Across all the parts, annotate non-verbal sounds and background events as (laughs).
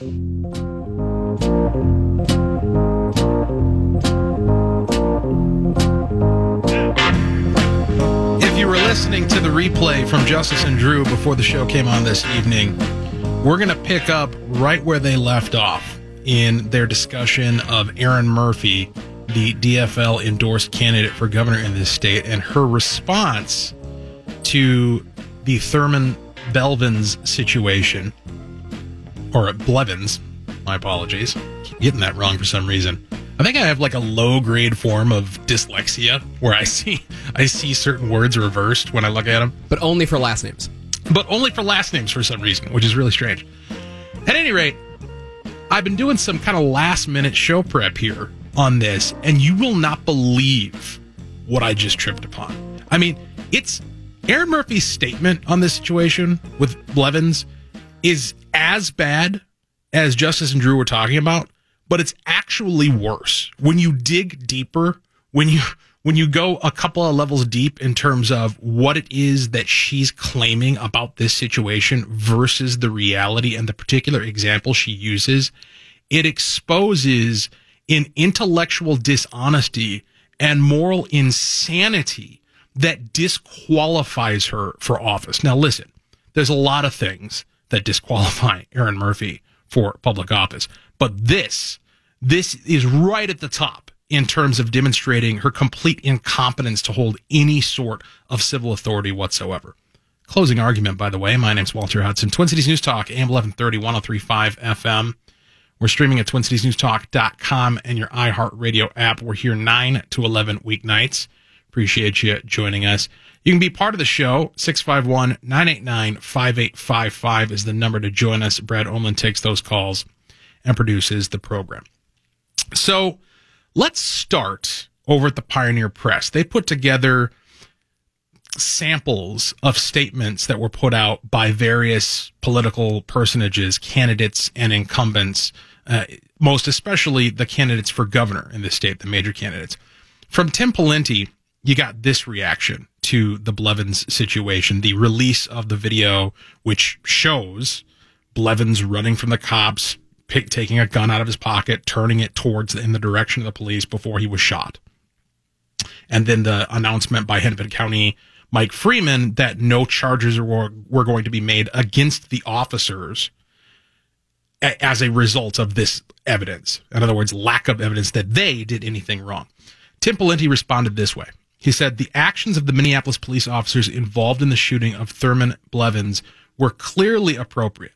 If you were listening to the replay from Justice and Drew before the show came on this evening, we're going to pick up right where they left off in their discussion of Erin Murphy, the DFL endorsed candidate for governor in this state, and her response to the Thurman Belvins situation, or Blevins, my apologies. Keep getting that wrong for some reason. I think I have like a low grade form of dyslexia where I see I see certain words reversed when I look at them, but only for last names. but only for last names for some reason, which is really strange. At any rate, I've been doing some kind of last minute show prep here on this, and you will not believe what I just tripped upon. I mean, it's Erin Murphy's statement on this situation with Blevins is as bad as Justice and Drew were talking about, but it's actually worse when you dig deeper. When you when you go a couple of levels deep in terms of what it is that she's claiming about this situation versus the reality and the particular example she uses, it exposes an intellectual dishonesty and moral insanity that disqualifies her for office. Now, listen, there's a lot of things that disqualify (laughs) Erin Murphy for public office, but this, this is right at the top in terms of demonstrating her complete incompetence to hold any sort of civil authority whatsoever. Closing argument, by the way. My name's Walter Hudson. Twin Cities News Talk, AM 1130, 1035 FM. We're streaming at twincitiesnewstalk.com and your iHeartRadio app. We're here 9 to 11 weeknights. Appreciate you joining us. You can be part of the show. 651 989 5855 is the number to join us. Brad Olman takes those calls and produces the program. So let's start over at the Pioneer Press. They put together samples of statements that were put out by various political personages, candidates, and incumbents, uh, most especially the candidates for governor in the state, the major candidates. From Tim Pawlenty, you got this reaction to the Blevins situation, the release of the video, which shows Blevins running from the cops, pick, taking a gun out of his pocket, turning it towards in the direction of the police before he was shot. And then the announcement by Hennepin County Mike Freeman that no charges were, were going to be made against the officers a- as a result of this evidence. In other words, lack of evidence that they did anything wrong. Tim Pawlenty responded this way. He said the actions of the Minneapolis police officers involved in the shooting of Thurman Blevins were clearly appropriate.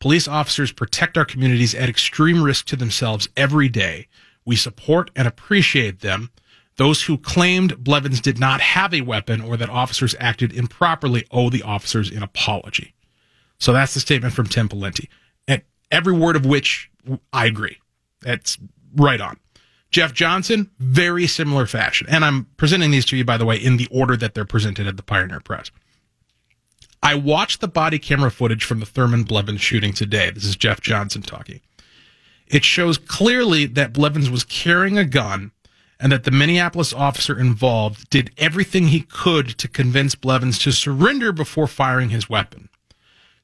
Police officers protect our communities at extreme risk to themselves every day. We support and appreciate them. Those who claimed Blevins did not have a weapon or that officers acted improperly owe the officers an apology. So that's the statement from Tim Pawlenty. And every word of which I agree. That's right on. Jeff Johnson, very similar fashion. And I'm presenting these to you, by the way, in the order that they're presented at the Pioneer Press. I watched the body camera footage from the Thurman Blevins shooting today. This is Jeff Johnson talking. It shows clearly that Blevins was carrying a gun and that the Minneapolis officer involved did everything he could to convince Blevins to surrender before firing his weapon.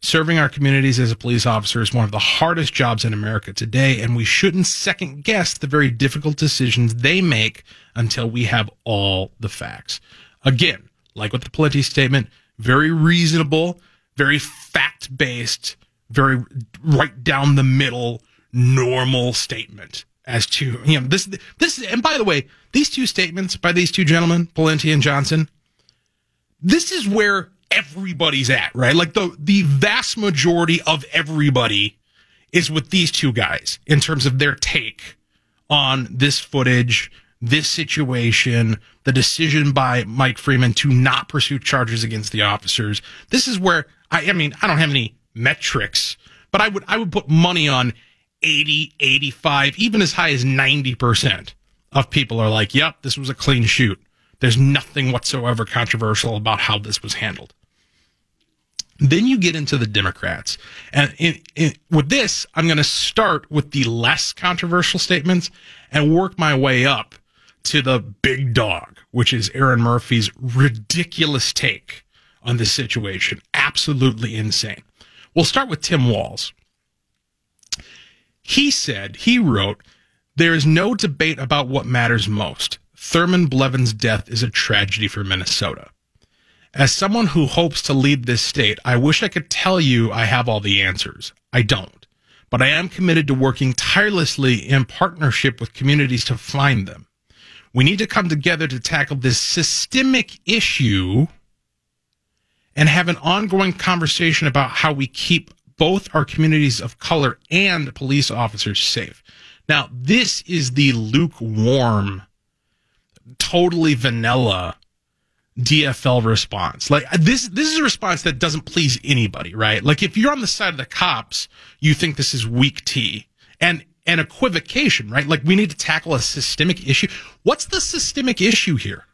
Serving our communities as a police officer is one of the hardest jobs in America today, and we shouldn't second guess the very difficult decisions they make until we have all the facts. Again, like with the Pawlenty statement, very reasonable, very fact based, very right down the middle, normal statement as to you know this this and by the way, these two statements by these two gentlemen, Pawlenty and Johnson, this is where everybody's at, right? Like the the vast majority of everybody is with these two guys in terms of their take on this footage, this situation, the decision by Mike Freeman to not pursue charges against the officers. This is where I, I mean, I don't have any metrics, but I would I would put money on 80, 85, even as high as 90% of people are like, "Yep, this was a clean shoot." There's nothing whatsoever controversial about how this was handled. Then you get into the Democrats. And in, in, with this, I'm going to start with the less controversial statements and work my way up to the big dog, which is Erin Murphy's ridiculous take on this situation. Absolutely insane. We'll start with Tim Walz. He said, he wrote, there is no debate about what matters most. Thurman Blevin's death is a tragedy for Minnesota. As someone who hopes to lead this state, I wish I could tell you I have all the answers. I don't. But I am committed to working tirelessly in partnership with communities to find them. We need to come together to tackle this systemic issue and have an ongoing conversation about how we keep both our communities of color and police officers safe. Now, this is the lukewarm, totally vanilla DFL response. Like this, this is a response that doesn't please anybody, right? Like if you're on the side of the cops, you think this is weak tea and, and equivocation, right? Like we need to tackle a systemic issue. What's the systemic issue here?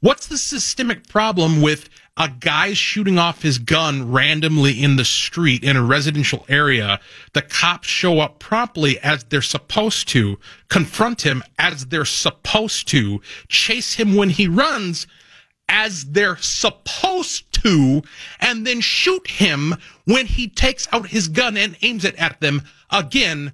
What's the systemic problem with a guy shooting off his gun randomly in the street in a residential area? The cops show up promptly as they're supposed to, confront him as they're supposed to, chase him when he runs as they're supposed to, and then shoot him when he takes out his gun and aims it at them again.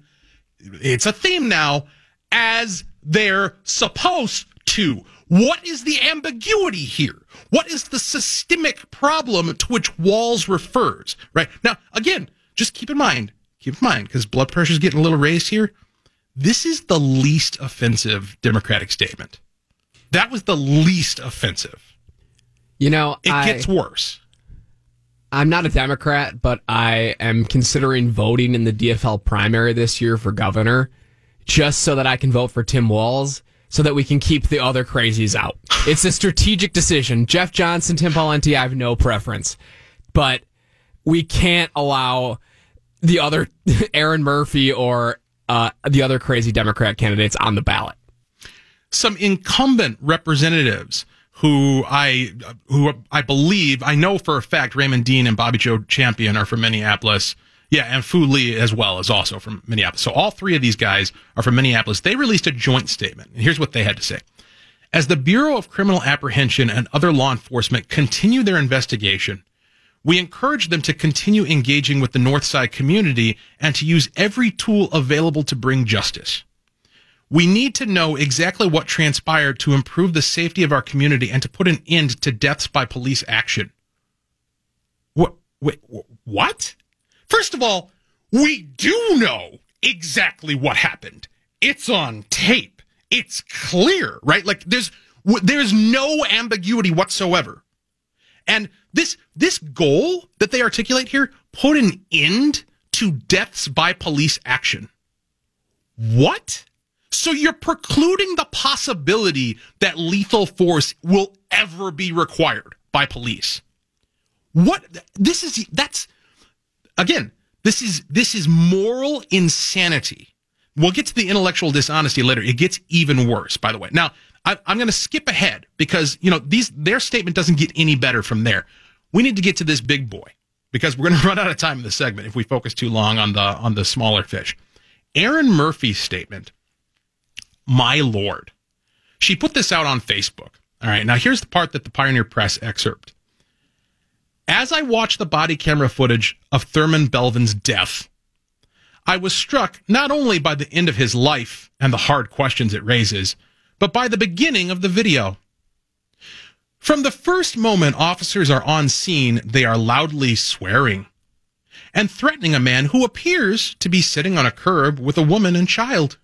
It's a theme now as they're supposed to. What is the ambiguity here? What is the systemic problem to which Walz refers? Right now, again, just keep in mind, keep in mind, because blood pressure is getting a little raised here. This is the least offensive Democratic statement. That was the least offensive. You know, it I, gets worse. I'm not a Democrat, but I am considering voting in the DFL primary this year for governor, just so that I can vote for Tim Walz so that we can keep the other crazies out. It's a strategic decision. Jeff Johnson, Tim Pawlenty, I have no preference, but we can't allow the other (laughs) Erin Murphy or uh, the other crazy Democrat candidates on the ballot. Some incumbent representatives who I who I believe I know for a fact Raymond Dehn and Bobby Joe Champion are from Minneapolis yeah, and Fue Lee as well is also from Minneapolis. So all three of these guys are from Minneapolis. They released a joint statement. And here's what they had to say. As the Bureau of Criminal Apprehension and other law enforcement continue their investigation, we encourage them to continue engaging with the Northside community and to use every tool available to bring justice. We need to know exactly what transpired to improve the safety of our community and to put an end to deaths by police action. What? Wait, what? First of all, we do know exactly what happened. It's on tape. It's clear, right? Like there's there's no ambiguity whatsoever. And this this goal that they articulate here put an end to deaths by police action. What? So you're precluding the possibility that lethal force will ever be required by police. What this is that's again, this is this is moral insanity. We'll get to the intellectual dishonesty later. It gets even worse, by the way. Now, I, am going to skip ahead because you know these their statement doesn't get any better from there. We need to get to this big boy because we're going (laughs) to run out of time in the segment if we focus too long on the on the smaller fish. Erin Murphy's statement, my lord, she put this out on Facebook. All right, now here's the part that the Pioneer Press excerpt. As I watched the body camera footage of Thurman Belvin's death, I was struck not only by the end of his life and the hard questions it raises, but by the beginning of the video. From the first moment officers are on scene, they are loudly swearing and threatening a man who appears to be sitting on a curb with a woman and child.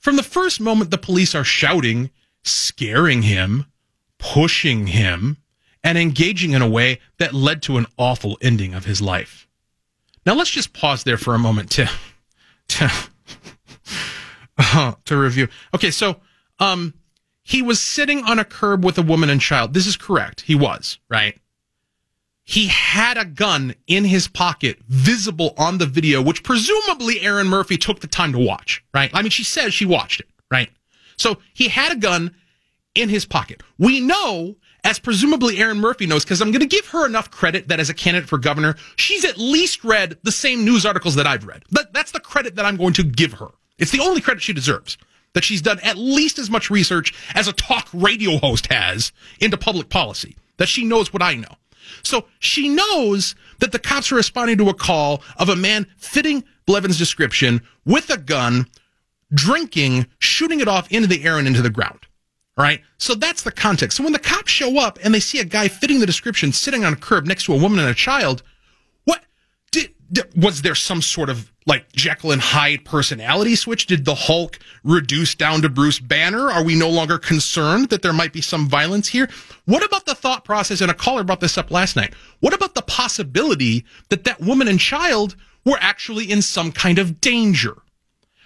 From the first moment, the police are shouting, scaring him, pushing him, and engaging in a way that led to an awful ending of his life. Now let's just pause there for a moment to to uh, (laughs) to review. Okay, so um he was sitting on a curb with a woman and child. This is correct. He was, right? He had a gun in his pocket, visible on the video, which presumably Erin Murphy took the time to watch, right? I mean, she says she watched it, right? So he had a gun in his pocket. We know as presumably Erin Murphy knows, because I'm going to give her enough credit that as a candidate for governor, she's at least read the same news articles that I've read. That, that's the credit that I'm going to give her. It's the only credit she deserves. That she's done at least as much research as a talk radio host has into public policy. That she knows what I know. So she knows that the cops are responding to a call of a man fitting, Blevins' description with a gun, drinking, shooting it off into the air and into the ground. Right. So that's the context. So when the cops show up and they see a guy fitting the description sitting on a curb next to a woman and a child, what did, did was there some sort of like Jekyll and Hyde personality switch? Did the Hulk reduce down to Bruce Banner? Are we no longer concerned that there might be some violence here? What about the thought process? And a caller brought this up last night. What about the possibility that that woman and child were actually in some kind of danger?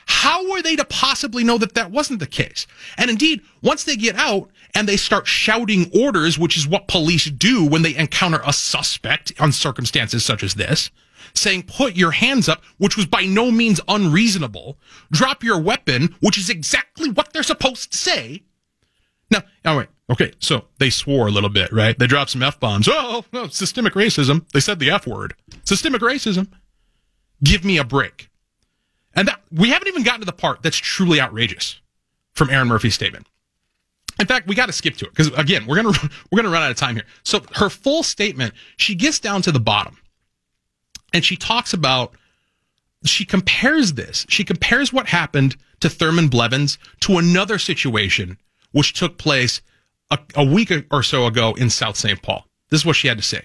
How were they to possibly know that that wasn't the case? And indeed, once they get out and they start shouting orders, which is what police do when they encounter a suspect on circumstances such as this, saying, put your hands up, which was by no means unreasonable, drop your weapon, which is exactly what they're supposed to say. Now, all right. Okay. So they swore a little bit, right? They dropped some F bombs. Oh, no, systemic racism. They said the F word. Systemic racism. Give me a break. And that, we haven't even gotten to the part that's truly outrageous from Erin Murphy's statement. In fact, we got to skip to it because again, we're gonna (laughs) we're gonna run out of time here. So her full statement, she gets down to the bottom, and she talks about she compares this. She compares what happened to Thurman Blevins to another situation which took place a, a week or so ago in South St. Paul. This is what she had to say.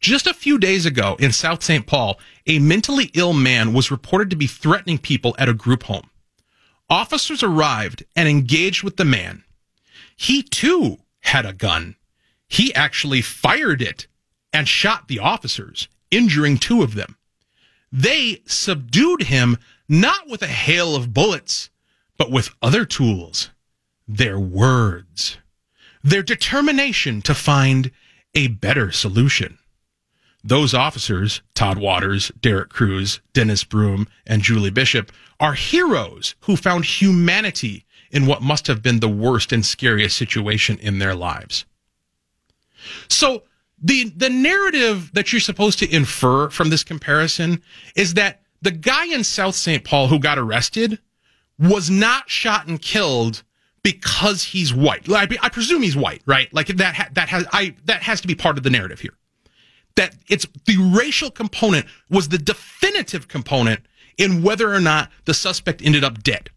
Just a few days ago in South St. Paul, a mentally ill man was reported to be threatening people at a group home. Officers arrived and engaged with the man. He too had a gun. He actually fired it and shot the officers, injuring two of them. They subdued him not with a hail of bullets, but with other tools their words, their determination to find a better solution. Those officers, Todd Waters, Derek Cruz, Dennis Broom, and Julie Bishop, are heroes who found humanity in what must have been the worst and scariest situation in their lives. So the the narrative that you're supposed to infer from this comparison is that the guy in South St. Paul who got arrested was not shot and killed because he's white. I, I presume he's white, right? Like that ha- that has I that has to be part of the narrative here that it's the racial component was the definitive component in whether or not the suspect ended up dead.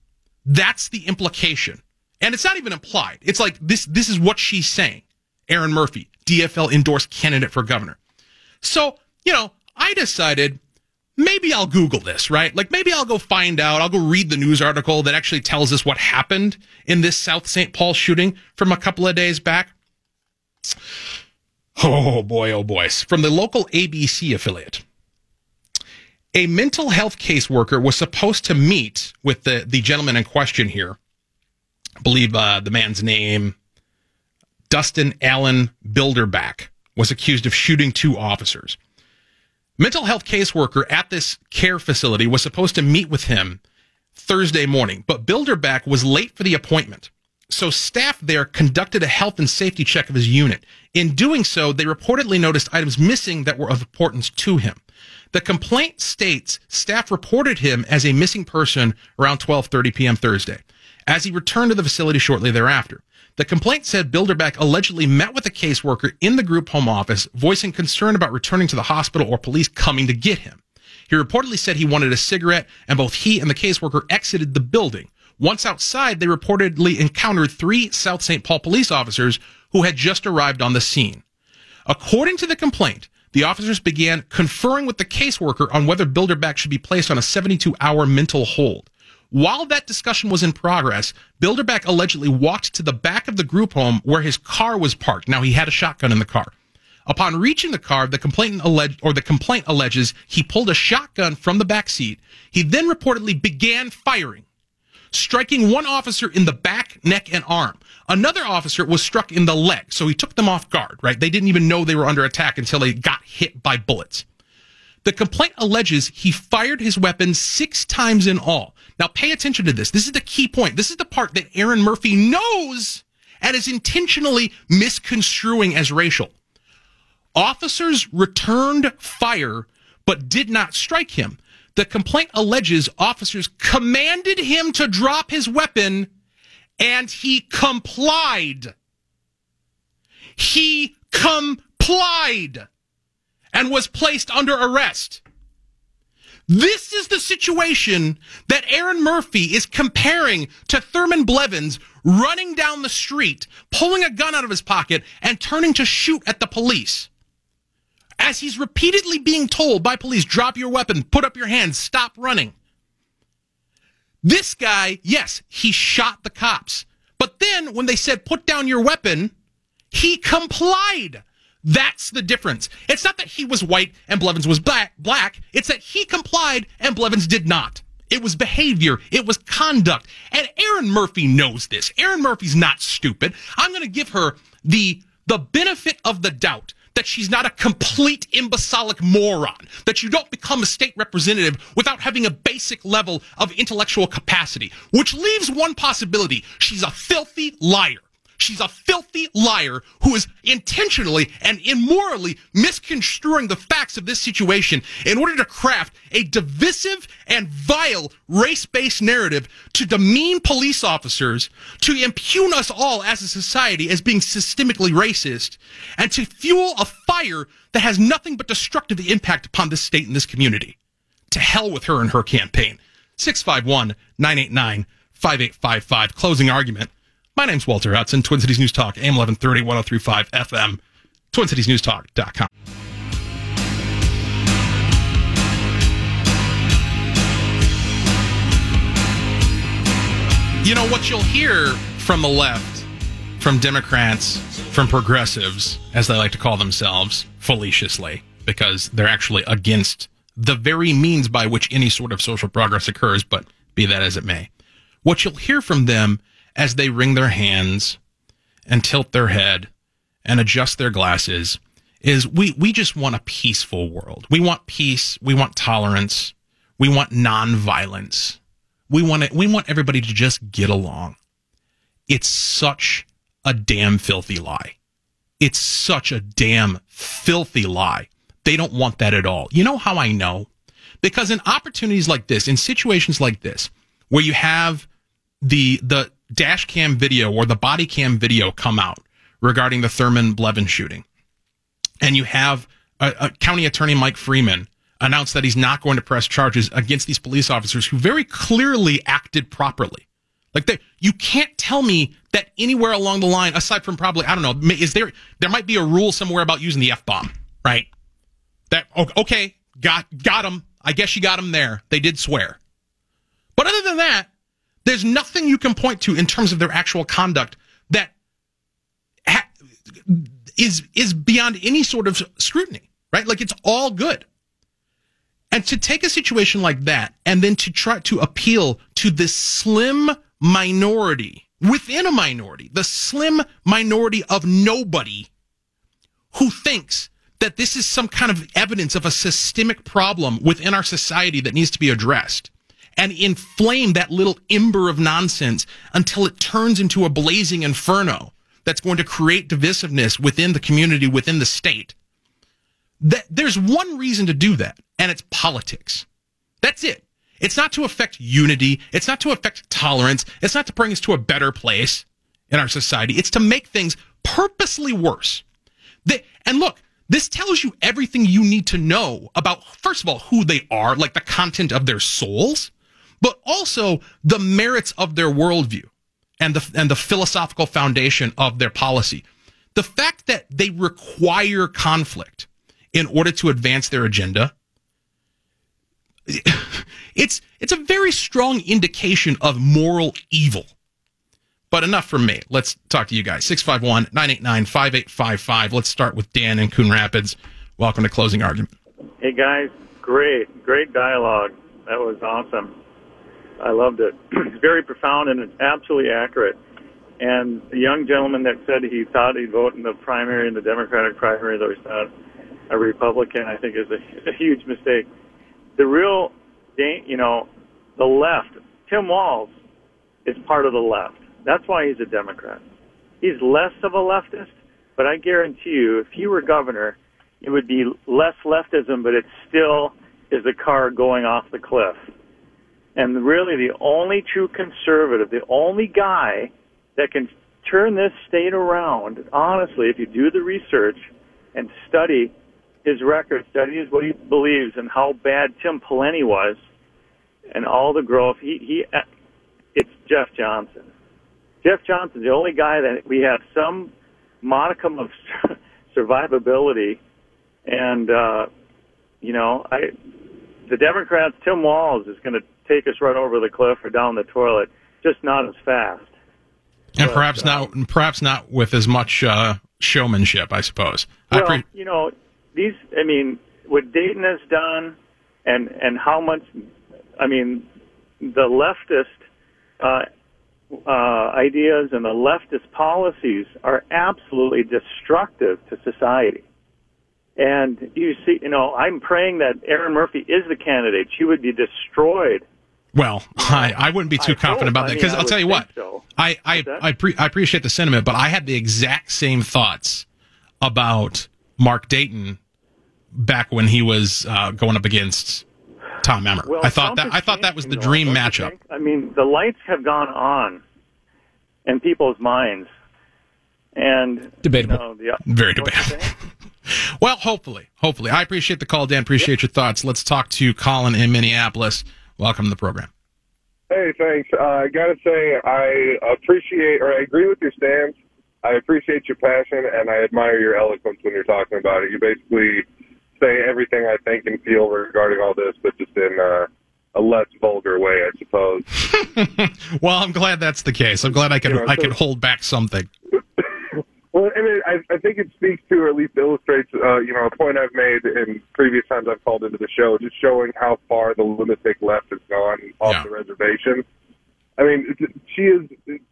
That's the implication. And it's not even implied. It's like this this is what she's saying. Erin Murphy, DFL endorsed candidate for governor. So, you know, I decided maybe I'll Google this, right? Like maybe I'll go find out. I'll go read the news article that actually tells us what happened in this South St. Paul shooting from a couple of days back. Oh boy, oh boy. From the local ABC affiliate. A mental health caseworker was supposed to meet with the, the gentleman in question here. I believe uh, the man's name, Dustin Allen Bilderback, was accused of shooting two officers. Mental health caseworker at this care facility was supposed to meet with him Thursday morning, but Bilderback was late for the appointment. So staff there conducted a health and safety check of his unit. In doing so, they reportedly noticed items missing that were of importance to him. The complaint states staff reported him as a missing person around 12:30 p.m. Thursday, as he returned to the facility shortly thereafter. The complaint said Bilderback allegedly met with a caseworker in the group home office, voicing concern about returning to the hospital or police coming to get him. He reportedly said he wanted a cigarette, and both he and the caseworker exited the building. Once outside, they reportedly encountered three South St. Paul police officers who had just arrived on the scene. According to the complaint, the officers began conferring with the caseworker on whether Bilderback should be placed on a 72 hour mental hold. While that discussion was in progress, Bilderback allegedly walked to the back of the group home where his car was parked. Now he had a shotgun in the car. Upon reaching the car, the complainant alleged, or the complaint alleges he pulled a shotgun from the back seat. He then reportedly began firing striking one officer in the back, neck, and arm. Another officer was struck in the leg, so he took them off guard, right? They didn't even know they were under attack until they got hit by bullets. The complaint alleges he fired his weapon six times in all. Now pay attention to this. This is the key point. This is the part that Erin Murphy knows and is intentionally misconstruing as racial. Officers returned fire but did not strike him. The complaint alleges officers commanded him to drop his weapon and he complied. He complied and was placed under arrest. This is the situation that Erin Murphy is comparing to Thurman Blevins running down the street, pulling a gun out of his pocket, and turning to shoot at the police. As he's repeatedly being told by police, drop your weapon, put up your hands, stop running. This guy, yes, he shot the cops. But then when they said, put down your weapon, he complied. That's the difference. It's not that he was white and Blevins was black, black. It's that he complied and Blevins did not. It was behavior. It was conduct. And Erin Murphy knows this. Erin Murphy's not stupid. I'm going to give her the, the benefit of the doubt that she's not a complete imbecilic moron, that you don't become a state representative without having a basic level of intellectual capacity, which leaves one possibility. She's a filthy liar. She's a filthy liar who is intentionally and immorally misconstruing the facts of this situation in order to craft a divisive and vile race-based narrative to demean police officers, to impugn us all as a society as being systemically racist, and to fuel a fire that has nothing but destructive impact upon this state and this community. To hell with her and her campaign. 651 989 5855. Closing argument. My name's Walter Hudson, Twin Cities News Talk, AM 1130, 1035 FM, TwinCitiesNewsTalk.com. You know, what you'll hear from the left, from Democrats, from progressives, as they like to call themselves, fallaciously, because they're actually against the very means by which any sort of social progress occurs, but be that as it may. What you'll hear from them as they wring their hands and tilt their head and adjust their glasses is we, we just want a peaceful world. We want peace. We want tolerance. We want nonviolence. We want it, we want everybody to just get along. It's such a damn filthy lie. It's such a damn filthy lie. They don't want that at all. You know how I know? Because in opportunities like this, in situations like this, where you have the the dash cam video or the body cam video come out regarding the Thurman Blevin shooting, and you have a, a County Attorney Mike Freeman announce that he's not going to press charges against these police officers who very clearly acted properly. Like they, you can't tell me that anywhere along the line, aside from probably I don't know, is there there might be a rule somewhere about using the f bomb, right? That okay, got got him. I guess you got him there. They did swear, but other than that, there's nothing you can point to in terms of their actual conduct that ha- is is beyond any sort of scrutiny, right? Like it's all good. And to take a situation like that and then to try to appeal to this slim minority within a minority, the slim minority of nobody who thinks that this is some kind of evidence of a systemic problem within our society that needs to be addressed and inflame that little ember of nonsense until it turns into a blazing inferno that's going to create divisiveness within the community, within the state. That there's one reason to do that, and it's politics. That's it. It's not to affect unity. It's not to affect tolerance. It's not to bring us to a better place in our society. It's to make things purposely worse. and look, this tells you everything you need to know about, first of all, who they are, like the content of their souls but also the merits of their worldview and the, and the philosophical foundation of their policy. The fact that they require conflict in order to advance their agenda, (laughs) it's, it's a very strong indication of moral evil. But enough from me. Let's talk to you guys. 651 989 5855. Let's start with Dan in Coon Rapids. Welcome to Closing Argument. Hey, guys. Great, great dialogue. That was awesome. I loved it. (clears throat) it's very profound and it's absolutely accurate. And the young gentleman that said he thought he'd vote in the primary, in the Democratic primary, though he's not a Republican, I think is a, a huge mistake. The real, you know, the left, Tim Walz is part of the left. That's why he's a Democrat. He's less of a leftist, but I guarantee you, if he were governor, it would be less leftism, but it still is a car going off the cliff. And really, the only true conservative, the only guy that can turn this state around, honestly, if you do the research and study his record, studies what he believes, and how bad Tim Pawlenty was, and all the growth, he he, it's Jeff Johnson. Jeff Johnson's the only guy that we have some modicum of (laughs) survivability, and uh, you know, I the Democrats, Tim Walz is going to take us right over the cliff or down the toilet, just not as fast. And but, perhaps uh, not, perhaps not with as much uh, showmanship, I suppose. Well, I pre- you know, these. I mean, what Dayton has done, and and how much. I mean, the leftist uh, uh, ideas and the leftist policies are absolutely destructive to society. And you see, you know, I'm praying that Erin Murphy is the candidate. She would be destroyed. Well, I, I wouldn't be too I confident hope. about that because I'll tell you what, so. I I I, pre- I appreciate the sentiment, but I had the exact same thoughts about Mark Dayton back when he was uh, going up against Tom Emmer. Well, I thought that I thought that was the dream matchup. I mean, the lights have gone on in people's minds, and debatable, you know, the, very debatable. (laughs) well, hopefully, hopefully, I appreciate the call, Dan. Appreciate your thoughts. Let's talk to Colin in Minneapolis. Welcome to the program. Hey, thanks. Uh, I got to say, I appreciate or I agree with your stance. I appreciate your passion and I admire your eloquence when you're talking about it. You basically say everything I think and feel regarding all this, but just in uh, a less vulgar way, I suppose. (laughs) well, I'm glad that's the case. I'm glad I can you know, I can hold back something. Well, I mean, I, I think it speaks to, or at least illustrates, uh, you know, a point I've made in previous times I've called into the show, just showing how far the lunatic left has gone off yeah. the reservation. I mean, she is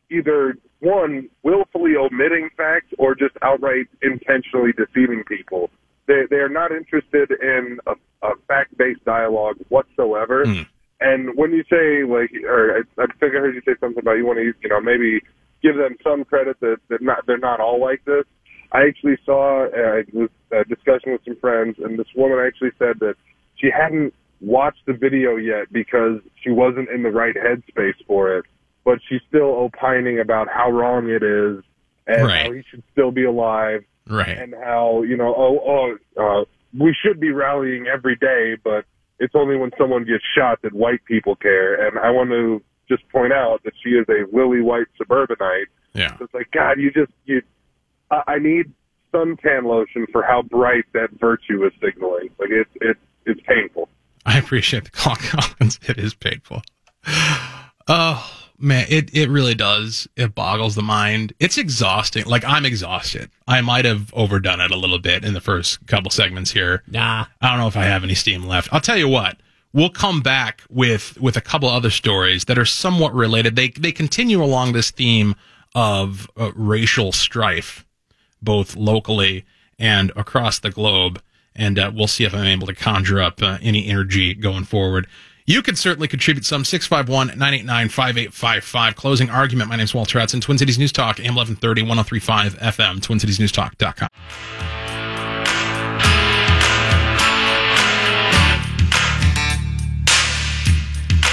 either one willfully omitting facts or just outright intentionally deceiving people. They they are not interested in a, a fact based dialogue whatsoever. Mm. And when you say like, or I, I think I heard you say something about you want to, you know, maybe give them some credit that that not they're not all like this. I actually saw uh, was a discussion with some friends, and this woman actually said that she hadn't watched the video yet because she wasn't in the right headspace for it, but she's still opining about how wrong it is and right. how he should still be alive right? And how you know, oh, oh, uh, we should be rallying every day, but it's only when someone gets shot that white people care. And I want to just point out that she is a lily white suburbanite. Yeah, so it's like God, you just you. I, I need suntan lotion for how bright that virtue is signaling. Like it's it's it's painful. I appreciate the call, (laughs) Collins. It is painful. Oh man, it, it really does. It boggles the mind. It's exhausting. Like I'm exhausted. I might have overdone it a little bit in the first couple segments here. Nah. I don't know if I have any steam left. I'll tell you what. We'll come back with with a couple other stories that are somewhat related. They they continue along this theme of uh, racial strife, both locally and across the globe. And uh, we'll see if I'm able to conjure up uh, any energy going forward. You can certainly contribute some 651 989 5855. Closing argument. My name is Walter Hudson, Twin Cities News Talk, AM 1130, 1035 FM, TwinCitiesNewsTalk.com.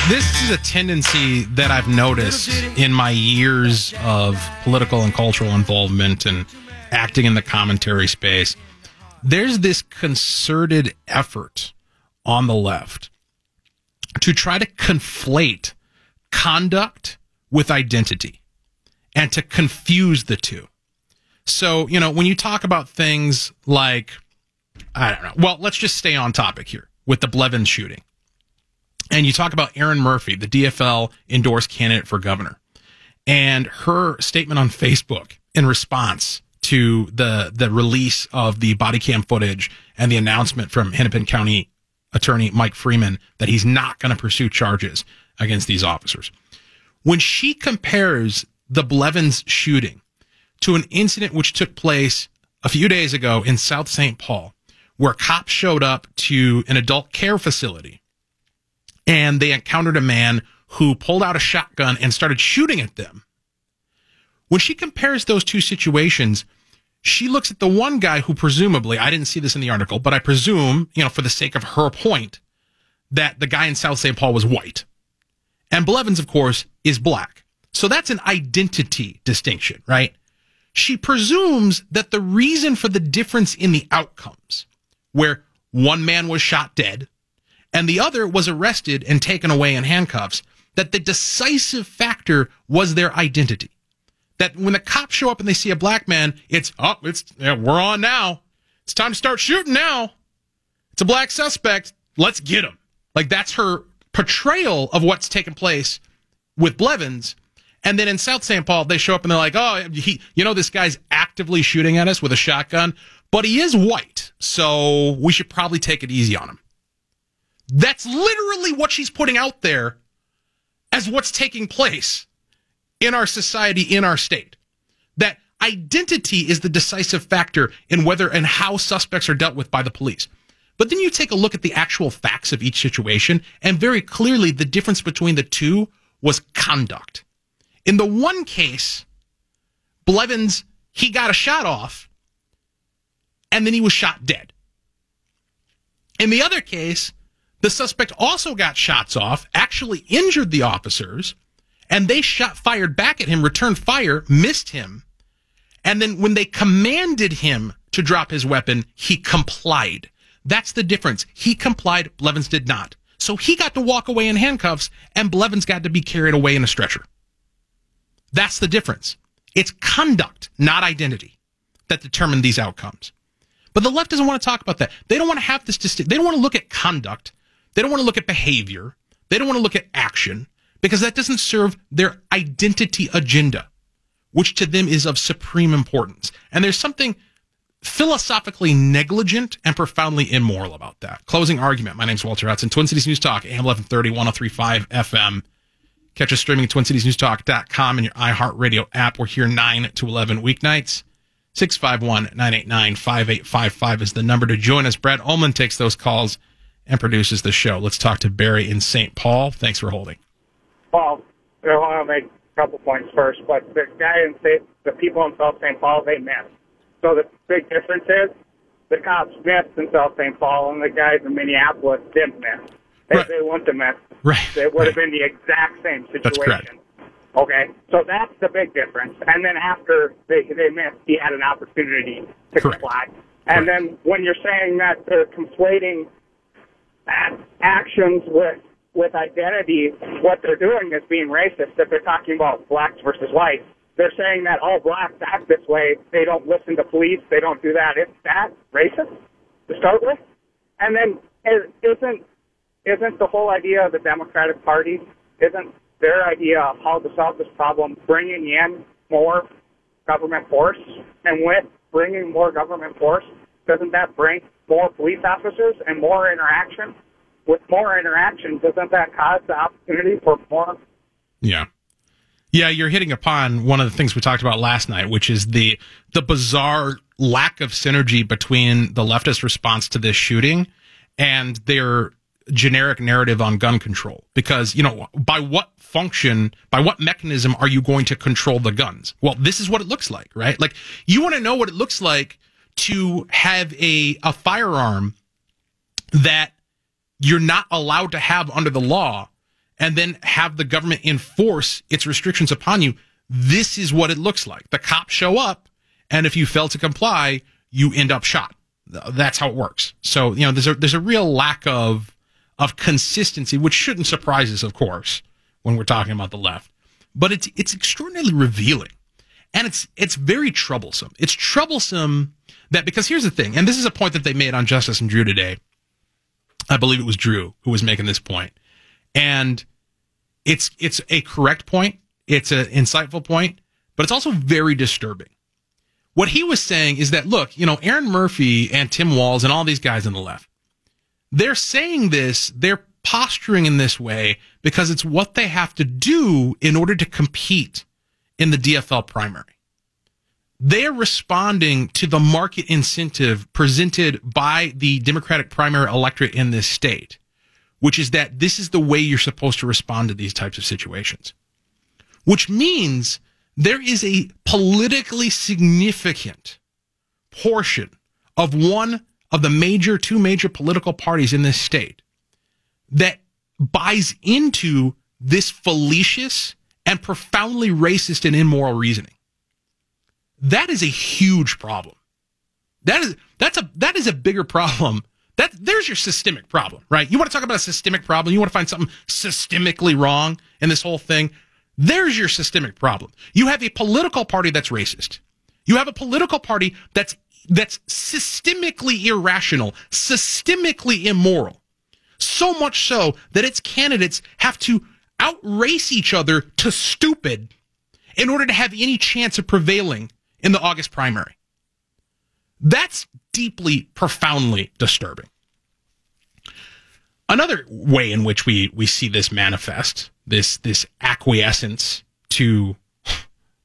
This is a tendency that I've noticed in my years of political and cultural involvement and acting in the commentary space. There's this concerted effort on the left to try to conflate conduct with identity and to confuse the two. So, you know, when you talk about things like, I don't know, well, let's just stay on topic here with the Blevins shooting. And you talk about Erin Murphy, the DFL endorsed candidate for governor, and her statement on Facebook in response to the the release of the body cam footage and the announcement from Hennepin County attorney Mike Freeman that he's not going to pursue charges against these officers. When she compares the Blevins shooting to an incident which took place a few days ago in South St. Paul, where cops showed up to an adult care facility and they encountered a man who pulled out a shotgun and started shooting at them. When she compares those two situations, she looks at the one guy who presumably, I didn't see this in the article, but I presume, you know, for the sake of her point, that the guy in South St. Paul was white. And Blevins, of course, is black. So that's an identity distinction, right? She presumes that the reason for the difference in the outcomes where one man was shot dead and the other was arrested and taken away in handcuffs, that the decisive factor was their identity. That when the cops show up and they see a black man, it's, oh, it's, yeah, we're on now. It's time to start shooting now. It's a black suspect. Let's get him. Like that's her portrayal of what's taken place with Blevins. And then in South St. Paul, they show up and they're like, oh, he, you know, this guy's actively shooting at us with a shotgun, but he is white. So we should probably take it easy on him. That's literally what she's putting out there as what's taking place in our society, in our state. That identity is the decisive factor in whether and how suspects are dealt with by the police. But then you take a look at the actual facts of each situation, and very clearly the difference between the two was conduct. In the one case, Blevins, he got a shot off, and then he was shot dead. In the other case, the suspect also got shots off, actually injured the officers, and they shot fired back at him, returned fire, missed him. And then when they commanded him to drop his weapon, he complied. That's the difference. He complied, Blevins did not. So he got to walk away in handcuffs, and Blevins got to be carried away in a stretcher. That's the difference. It's conduct, not identity, that determined these outcomes. But the left doesn't want to talk about that. They don't want to have this. They don't want to look at conduct. They don't want to look at behavior. They don't want to look at action because that doesn't serve their identity agenda, which to them is of supreme importance. And there's something philosophically negligent and profoundly immoral about that. Closing argument. My name's Walter Hudson, Twin Cities News Talk, AM 1130, 1035 FM. Catch us streaming at twincitiesnewstalk.com and your iHeartRadio app. We're here 9 to 11 weeknights. 651 989 5855 is the number to join us. Brad Ullman takes those calls and produces the show. Let's talk to Barry in St. Paul. Thanks for holding. Well, I want to make a couple points first, but the guy in St. the people in South St. Paul, they missed. So the big difference is the cops missed in South St. Paul, and the guys in Minneapolis didn't miss. If right. they wouldn't have missed, right. it would right. have been the exact same situation. That's correct. Okay, so that's the big difference. And then after they they missed, he had an opportunity to Correct. comply. And Correct. then when you're saying that they're conflating actions with with identity, what they're doing is being racist. If they're talking about blacks versus whites, they're saying that all blacks act this way. They don't listen to police. They don't do that. Is that racist to start with? And then is- isn't isn't the whole idea of the Democratic Party isn't their idea of how to solve this problem bringing in more government force? And with bringing more government force, doesn't that bring more police officers and more interaction? With more interaction, doesn't that cause the opportunity for more? Yeah. Yeah, you're hitting upon one of the things we talked about last night, which is the the bizarre lack of synergy between the leftist response to this shooting and their generic narrative on gun control. Because, you know, by what function, by what mechanism are you going to control the guns? Well, this is what it looks like, right? Like you want to know what it looks like to have a a firearm that you're not allowed to have under the law and then have the government enforce its restrictions upon you. This is what it looks like. The cops show up, and if you fail to comply, you end up shot. That's how it works. So, you know, there's a, there's a real lack of, of consistency, which shouldn't surprise us, of course, when we're talking about the left. But it's, it's extraordinarily revealing. And it's, it's very troublesome. It's troublesome that, because here's the thing, and this is a point that they made on Justice and Drew today. I believe it was Drew who was making this point. And it's it's a correct point. It's an insightful point, but it's also very disturbing. What he was saying is that look, you know, Erin Murphy and Tim Walz and all these guys on the left, they're saying this, they're posturing in this way because it's what they have to do in order to compete in the DFL primary. They're responding to the market incentive presented by the Democratic primary electorate in this state which is that this is the way you're supposed to respond to these types of situations. Which means there is a politically significant portion of one of the major, two major political parties in this state that buys into this fallacious and profoundly racist and immoral reasoning. That is a huge problem. That is that's a that is a bigger problem. That there's your systemic problem, right? You want to talk about a systemic problem? You want to find something systemically wrong in this whole thing? There's your systemic problem. You have a political party that's racist. You have a political party that's that's systemically irrational, systemically immoral. So much so that its candidates have to outrace each other to stupid in order to have any chance of prevailing in the August primary. That's deeply, profoundly disturbing. Another way in which we, we see this manifest, this, this acquiescence to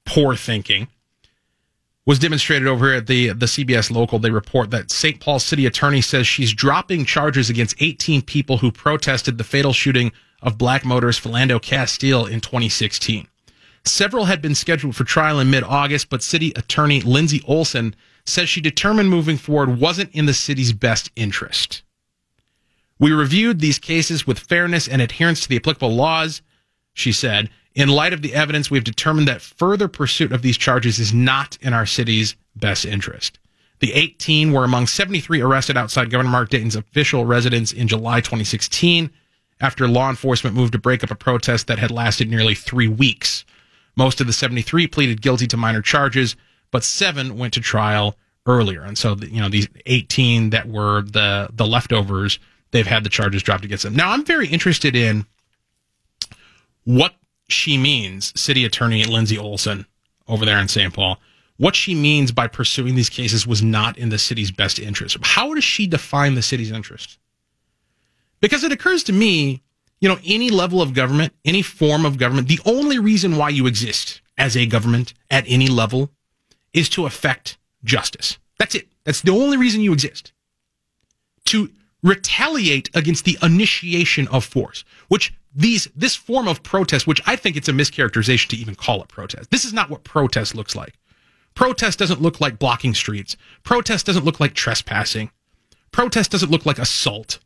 poor thinking, was demonstrated over here at the, the CBS local. They report that St. Paul city attorney says she's dropping charges against 18 people who protested the fatal shooting of black motorist Philando Castile in 2016. Several had been scheduled for trial in mid August, but city attorney Lindsay Olson says she determined moving forward wasn't in the city's best interest. We reviewed these cases with fairness and adherence to the applicable laws, she said. In light of the evidence, we've determined that further pursuit of these charges is not in our city's best interest. The 18 were among 73 arrested outside Governor Mark Dayton's official residence in July 2016 after law enforcement moved to break up a protest that had lasted nearly three weeks. Most of the 73 pleaded guilty to minor charges, but seven went to trial earlier. And so, you know, these 18 that were the, the leftovers, they've had the charges dropped against them. Now, I'm very interested in what she means, City Attorney Lindsay Olson over there in St. Paul. What she means by pursuing these cases was not in the city's best interest. How does she define the city's interest? Because it occurs to me, you know, any level of government, any form of government, the only reason why you exist as a government at any level is to affect justice. That's it. That's the only reason you exist. To retaliate against the initiation of force, which these this form of protest, which I think it's a mischaracterization to even call it protest. This is not what protest looks like. Protest doesn't look like blocking streets. Protest doesn't look like trespassing. Protest doesn't look like assault.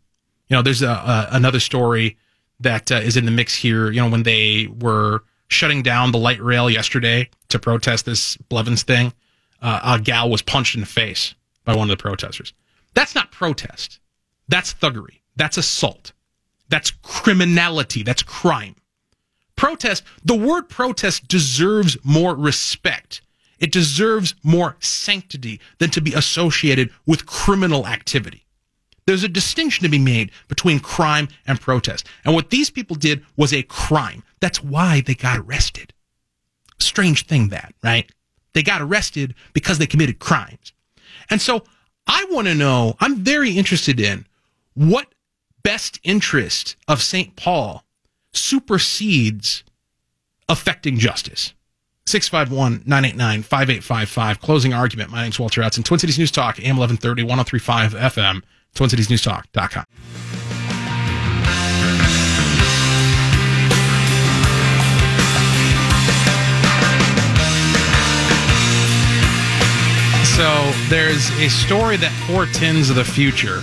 You know, there's a, a another story that uh, is in the mix here. You know, when they were shutting down the light rail yesterday to protest this Blevins thing, uh, a gal was punched in the face by one of the protesters. That's not protest. That's thuggery. That's assault. That's criminality. That's crime. Protest, the word protest deserves more respect. It deserves more sanctity than to be associated with criminal activity. There's a distinction to be made between crime and protest. And what these people did was a crime. That's why they got arrested. Strange thing that, right? They got arrested because they committed crimes. And so I want to know, I'm very interested in what best interest of St. Paul supersedes affecting justice. 651 989 5855. Closing argument. My name's Walter Hudson. Twin Cities News Talk, AM 1130, 1035 FM, TwinCitiesNewsTalk.com. So there's a story that portends the future.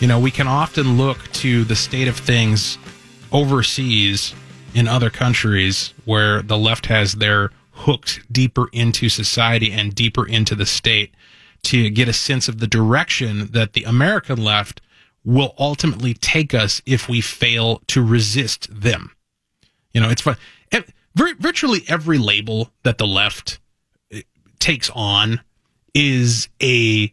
You know, we can often look to the state of things overseas in other countries where the left has their hooked deeper into society and deeper into the state to get a sense of the direction that the American left will ultimately take us if we fail to resist them. You know, it's fun. Virtually every label that the left eh, takes on is a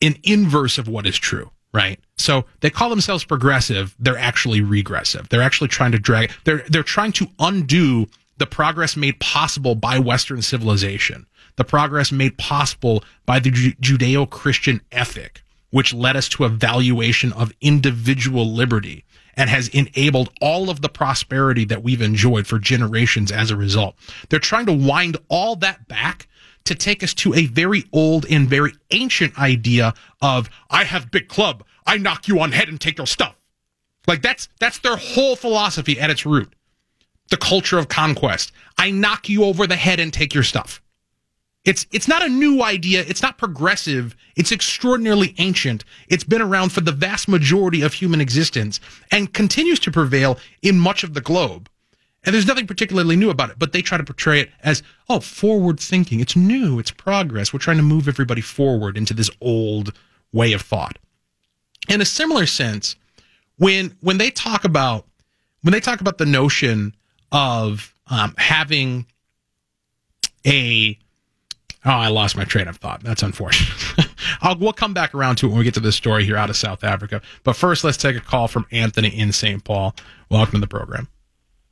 an inverse of what is true, right? So they call themselves progressive, they're actually regressive. They're actually trying to drag they're they're trying to undo the progress made possible by western civilization, the progress made possible by the Judeo-Christian ethic, which led us to a valuation of individual liberty and has enabled all of the prosperity that we've enjoyed for generations as a result. They're trying to wind all that back to take us to a very old and very ancient idea of I have big club, I knock you on head and take your stuff. Like that's that's their whole philosophy at its root. The culture of conquest. I knock you over the head and take your stuff. It's it's not a new idea, it's not progressive, it's extraordinarily ancient. It's been around for the vast majority of human existence and continues to prevail in much of the globe. And there's nothing particularly new about it, but they try to portray it as, oh, forward thinking. It's new. It's progress. We're trying to move everybody forward into this old way of thought. In a similar sense, when, when they talk about, when they talk about the notion of um, having a, oh, I lost my train of thought. That's unfortunate. (laughs) I'll, we'll come back around to it when we get to this story here out of South Africa. But first, let's take a call from Anthony in St. Paul. Welcome to the program.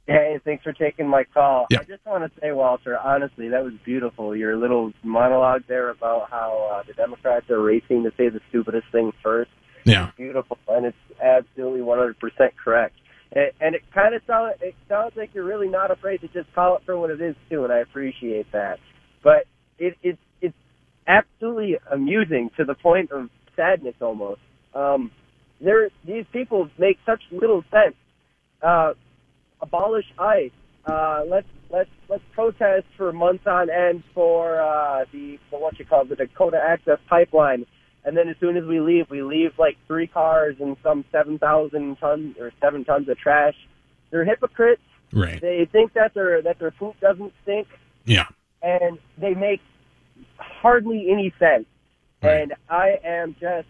Hey, thanks for taking my call. Yeah. I just want to say, Walter, honestly, that was beautiful. Your little monologue there about how uh, the Democrats are racing to say the stupidest thing first. Yeah. Beautiful, and it's absolutely 100% correct. And, and it kind of sounds it sounds like you're really not afraid to just call it for what it is too, and I appreciate that. But it, it it's absolutely amusing to the point of sadness almost. Um, there, these people make such little sense. Uh, abolish ICE. Uh, let's let's let's protest for months on end for uh, the, the what you call the Dakota Access Pipeline, and then as soon as we leave, we leave like three cars and some seven thousand tons or seven tons of trash. They're hypocrites. Right. They think that their that their poop doesn't stink, Yeah. And they make hardly any sense. Right. And I am just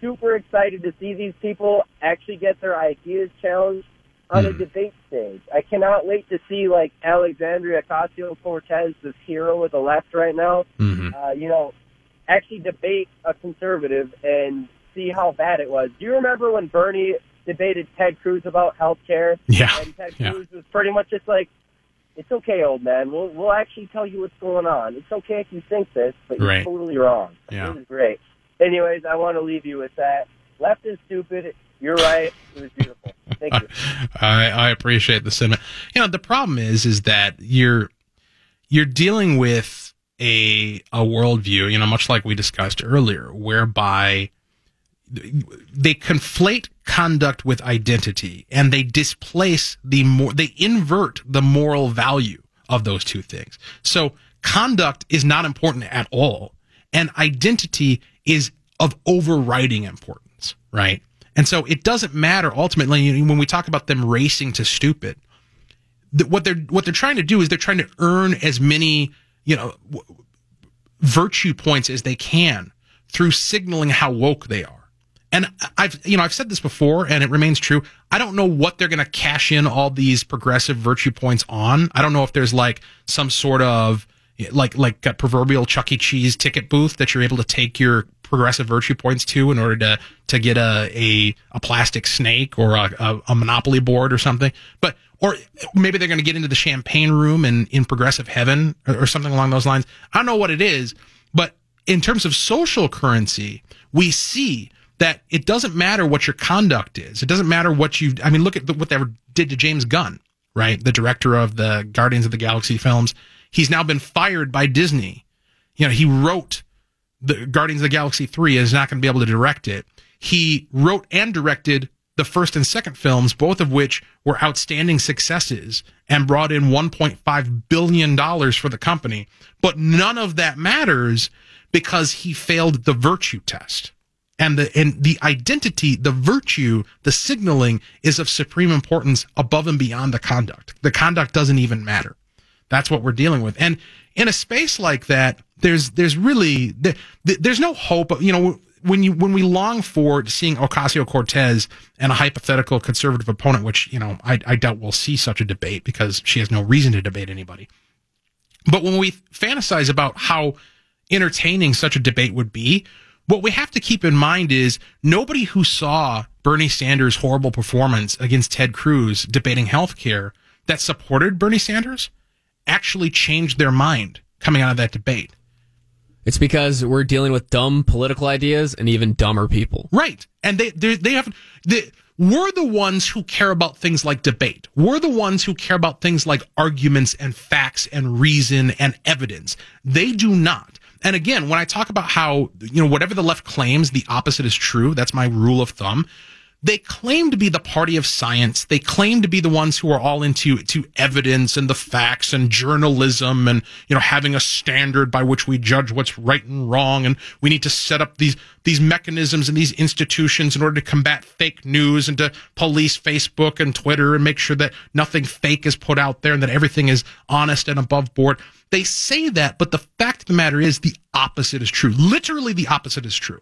super excited to see these people actually get their ideas challenged on a Hmm. debate stage. I cannot wait to see like Alexandria Ocasio Cortez, this hero of the left right now, hmm uh, you know, actually debate a conservative and see how bad it was. Do you remember when Bernie debated Ted Cruz about health care? Yeah. And Ted Yeah. Cruz was pretty much just like, it's okay, old man. We'll we'll actually tell you what's going on. It's okay if you think this, but you're Right. totally wrong. Yeah. It was great. Anyways, I want to leave you with that. Left is stupid. You're right. It was beautiful. Thank you. (laughs) I, I appreciate the sentiment. You know, the problem is, is that you're you're dealing with a a worldview, you know, much like we discussed earlier, whereby they conflate conduct with identity and they displace the more they invert the moral value of those two things. So conduct is not important at all and identity is of overriding importance, right? And so it doesn't matter ultimately when we talk about them racing to stupid. what they're what they're trying to do is they're trying to earn as many you know virtue points as they can through signaling how woke they are. And I've you know I've said this before and it remains true. I don't know what they're going to cash in all these progressive virtue points on. I don't know if there's like some sort of like like a proverbial Chuck E. Cheese ticket booth that you're able to take your progressive virtue points to in order to to get a a, a plastic snake or a, a, a monopoly board or something. But or maybe they're going to get into the champagne room in in progressive heaven or, or something along those lines. I don't know what it is, but in terms of social currency, we see that it doesn't matter what your conduct is. It doesn't matter what you. I mean, look at the, what they did to James Gunn, right? The director of the Guardians of the Galaxy films. He's now been fired by Disney. You know, he wrote the Guardians of the Galaxy 3 is not going to be able to direct it. He wrote and directed the first and second films, both of which were outstanding successes and brought in $1.5 billion for the company. But none of that matters because he failed the virtue test. And the, and the identity, the virtue, the signaling is of supreme importance above and beyond the conduct. The conduct doesn't even matter. That's what we're dealing with. And in a space like that, there's there's really there's no hope. You know, when you when we long for seeing Ocasio Cortez and a hypothetical conservative opponent, which you know I, I doubt we'll see such a debate because she has no reason to debate anybody. But when we fantasize about how entertaining such a debate would be, what we have to keep in mind is nobody who saw Bernie Sanders' horrible performance against Ted Cruz debating health care that supported Bernie Sanders actually changed their mind coming out of that debate. It's because we're dealing with dumb political ideas and even dumber people. Right. And they they, they have the we're the ones who care about things like debate. We're the ones who care about things like arguments and facts and reason and evidence. They do not. And again, when I talk about how, you know, whatever the left claims, the opposite is true. That's my rule of thumb. They claim to be the party of science. They claim to be the ones who are all into to evidence and the facts and journalism and you know having a standard by which we judge what's right and wrong and we need to set up these these mechanisms and these institutions in order to combat fake news and to police Facebook and Twitter and make sure that nothing fake is put out there and that everything is honest and above board. They say that, but the fact of the matter is the opposite is true. Literally the opposite is true.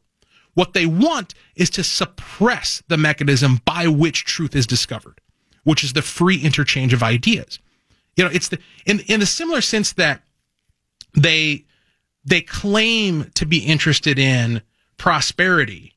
What they want is to suppress the mechanism by which truth is discovered, which is the free interchange of ideas. You know, it's the in in a similar sense that they they claim to be interested in prosperity,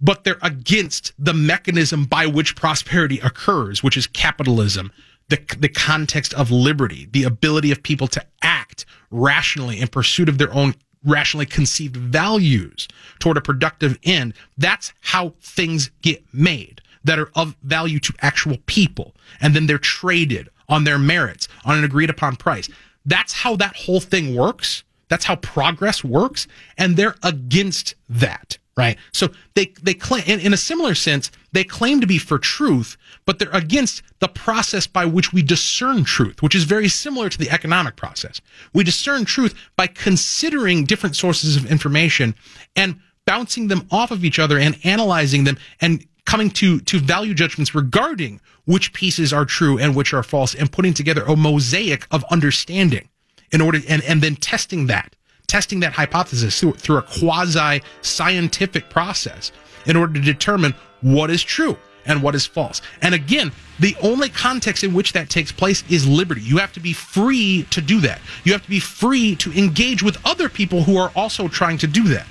but they're against the mechanism by which prosperity occurs, which is capitalism, the the context of liberty, the ability of people to act rationally in pursuit of their own rationally conceived values toward a productive end. That's how things get made that are of value to actual people. And then they're traded on their merits on an agreed upon price. That's how that whole thing works. That's how progress works. And they're against that right? So they they claim in, in, a similar sense they claim to be for truth, but they're against the process by which we discern truth, which is very similar to the economic process. We discern truth by considering different sources of information and bouncing them off of each other and analyzing them and coming to to value judgments regarding which pieces are true and which are false and putting together a mosaic of understanding in order and and then testing that testing that hypothesis through, through a quasi scientific process in order to determine what is true and what is false. And again, the only context in which that takes place is liberty. You have to be free to do that. You have to be free to engage with other people who are also trying to do that.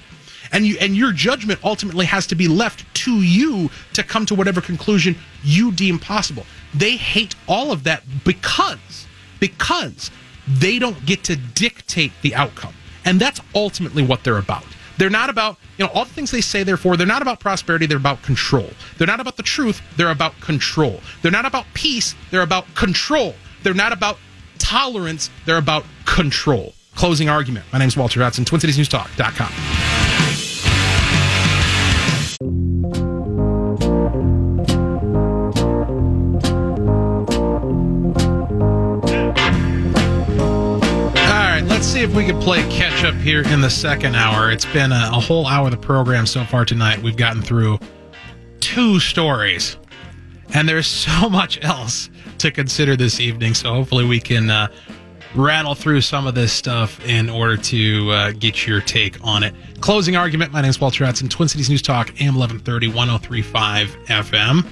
And you and your judgment ultimately has to be left to you to come to whatever conclusion you deem possible. They hate all of that because because they don't get to dictate the outcome. And that's ultimately what they're about. They're not about, you know, all the things they say they're for, they're not about prosperity, they're about control. They're not about the truth, they're about control. They're not about peace, they're about control. They're not about tolerance, they're about control. Closing argument. My name is Walter Hudson, TwinCitiesNewsTalk.com. see if we could play catch up here in the second hour. It's been a, a, whole hour of the program so far tonight. We've gotten through two stories, and there's so (laughs) much else to consider this evening. So hopefully we can uh, rattle through some of this stuff in order to uh, get your take on it. Closing argument. My name is Walter Hudson, Twin Cities News Talk, AM 1130, 1035 FM.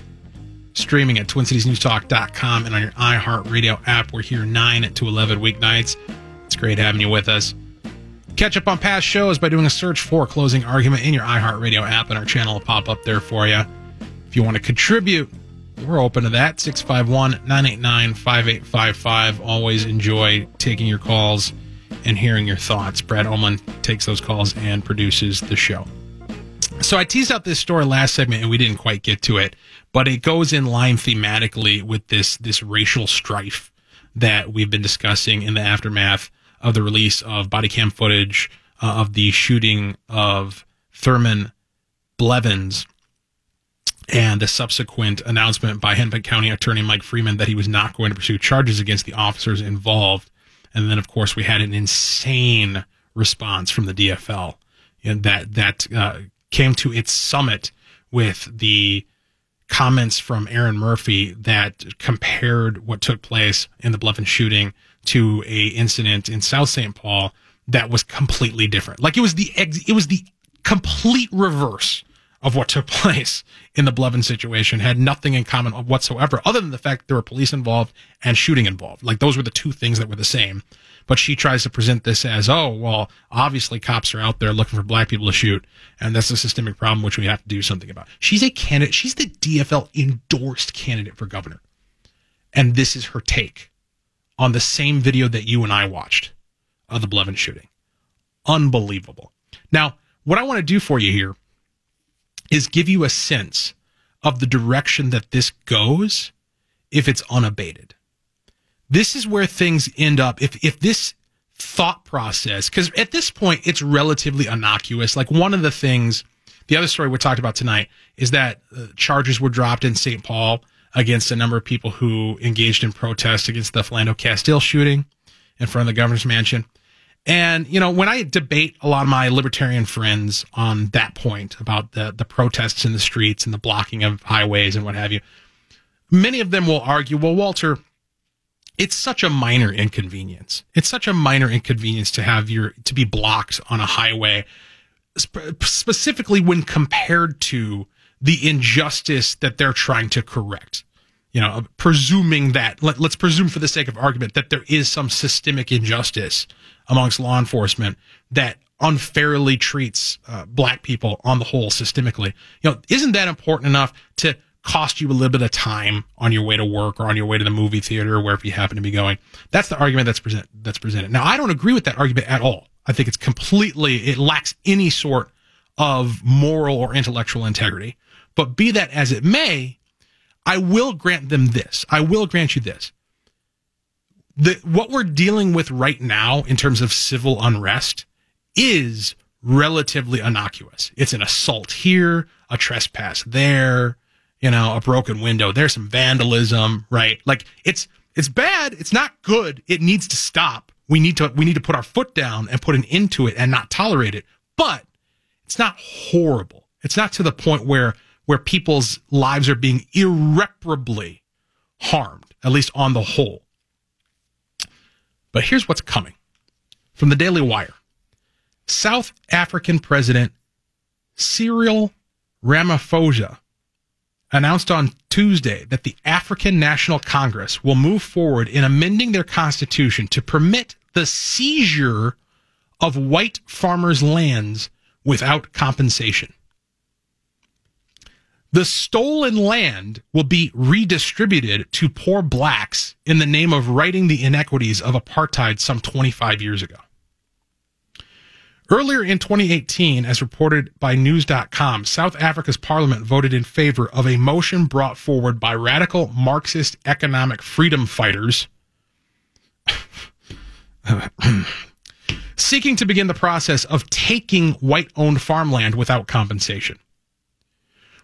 Streaming at twincitiesnewstalk.com and on your iHeartRadio app. We're here 9 to 11 weeknights. Great having you with us. Catch up on past shows by doing a search for Closing Argument in your iHeartRadio app, and our channel will pop up there for you. If you want to contribute, we're open to that. 651 989 5855. Always enjoy taking your calls and hearing your thoughts. Brad Oman takes those calls and produces the show. So I teased out this story last segment and we didn't quite get to it, but it goes in line thematically with this this racial strife that we've been discussing in the aftermath of the release of body cam footage uh, of the shooting of Thurman Blevins and the subsequent announcement by Hennepin County Attorney Mike Freeman that he was not going to pursue charges against the officers involved. And then, of course, we had an insane response from the DFL and that that uh, came to its summit with the comments from Erin Murphy that compared what took place in the Blevins shooting to a incident in South St. Paul that was completely different. Like it was the ex- it was the complete reverse of what took (laughs) place in the Blevins situation had nothing in common whatsoever, other than the fact there were police involved and shooting involved. Like those were the two things that were the same. But she tries to present this as, oh, well, obviously cops are out there looking for black people to shoot, and that's a systemic problem which we have to do something about. She's a candidate. She's the DFL endorsed candidate for governor, and this is her take on the same video that you and I watched of the Blevins shooting. Unbelievable. Now, what I want to do for you here is give you a sense of the direction that this goes if it's unabated. This is where things end up. If, if this thought process, because at this point it's relatively innocuous. Like one of the things The other story we talked about tonight is that uh, charges were dropped in St. Paul against a number of people who engaged in protest against the Philando Castile shooting in front of the governor's mansion. And, you know, when I debate a lot of my libertarian friends on that point about the, the protests in the streets and the blocking of highways and what have you, many of them will argue, well, Walter, it's such a minor inconvenience. It's such a minor inconvenience to have your, to be blocked on a highway, sp- specifically when compared to the injustice that they're trying to correct. You know, presuming that, let, let's presume for the sake of argument that there is some systemic injustice amongst law enforcement that unfairly treats uh, black people on the whole systemically. You know, isn't that important enough to cost you a little bit of time on your way to work or on your way to the movie theater or wherever you happen to be going? That's the argument that's present that's presented. Now, I don't agree with that argument at all. I think it's completely it lacks any sort of moral or intellectual integrity. But be that as it may, I will grant them this. I will grant you this the what we're dealing with right now in terms of civil unrest is relatively innocuous. It's an assault here, a trespass there, you know, a broken window. There's some vandalism, right? Like it's it's bad. It's not good. It needs to stop. We need to we need to put our foot down and put an end to it and not tolerate it. But it's not horrible. It's not to the point where where people's lives are being irreparably harmed, at least on the whole. But here's what's coming from the Daily Wire South African President Cyril Ramaphosa announced on Tuesday that the African National Congress will move forward in amending their constitution to permit the seizure of white farmers' lands without compensation. The stolen land will be redistributed to poor blacks in the name of righting the inequities of apartheid some 25 years ago. Earlier in 2018, as reported by News.com, South Africa's parliament voted in favor of a motion brought forward by radical Marxist economic freedom fighters (coughs) seeking to begin the process of taking white owned farmland without compensation.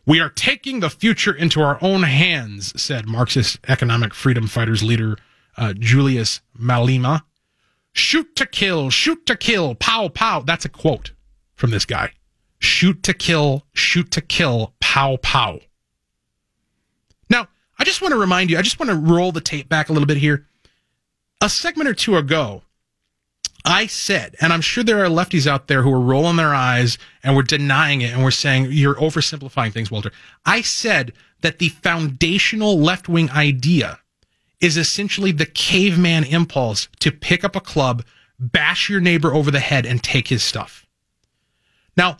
We are taking the future into our own hands, said Marxist economic freedom fighters leader uh, Julius Malema. Shoot to kill, shoot to kill, pow, pow. That's a quote from this guy. Shoot to kill, shoot to kill, pow, pow. Now, I just want to remind you, I just want to roll the tape back a little bit here. A segment or two ago, I said, and I'm sure there are lefties out there who are rolling their eyes and we're denying it and we're saying you're oversimplifying things, Walter. I said that the foundational left wing idea is essentially the caveman impulse to pick up a club, bash your neighbor over the head, and take his stuff. Now,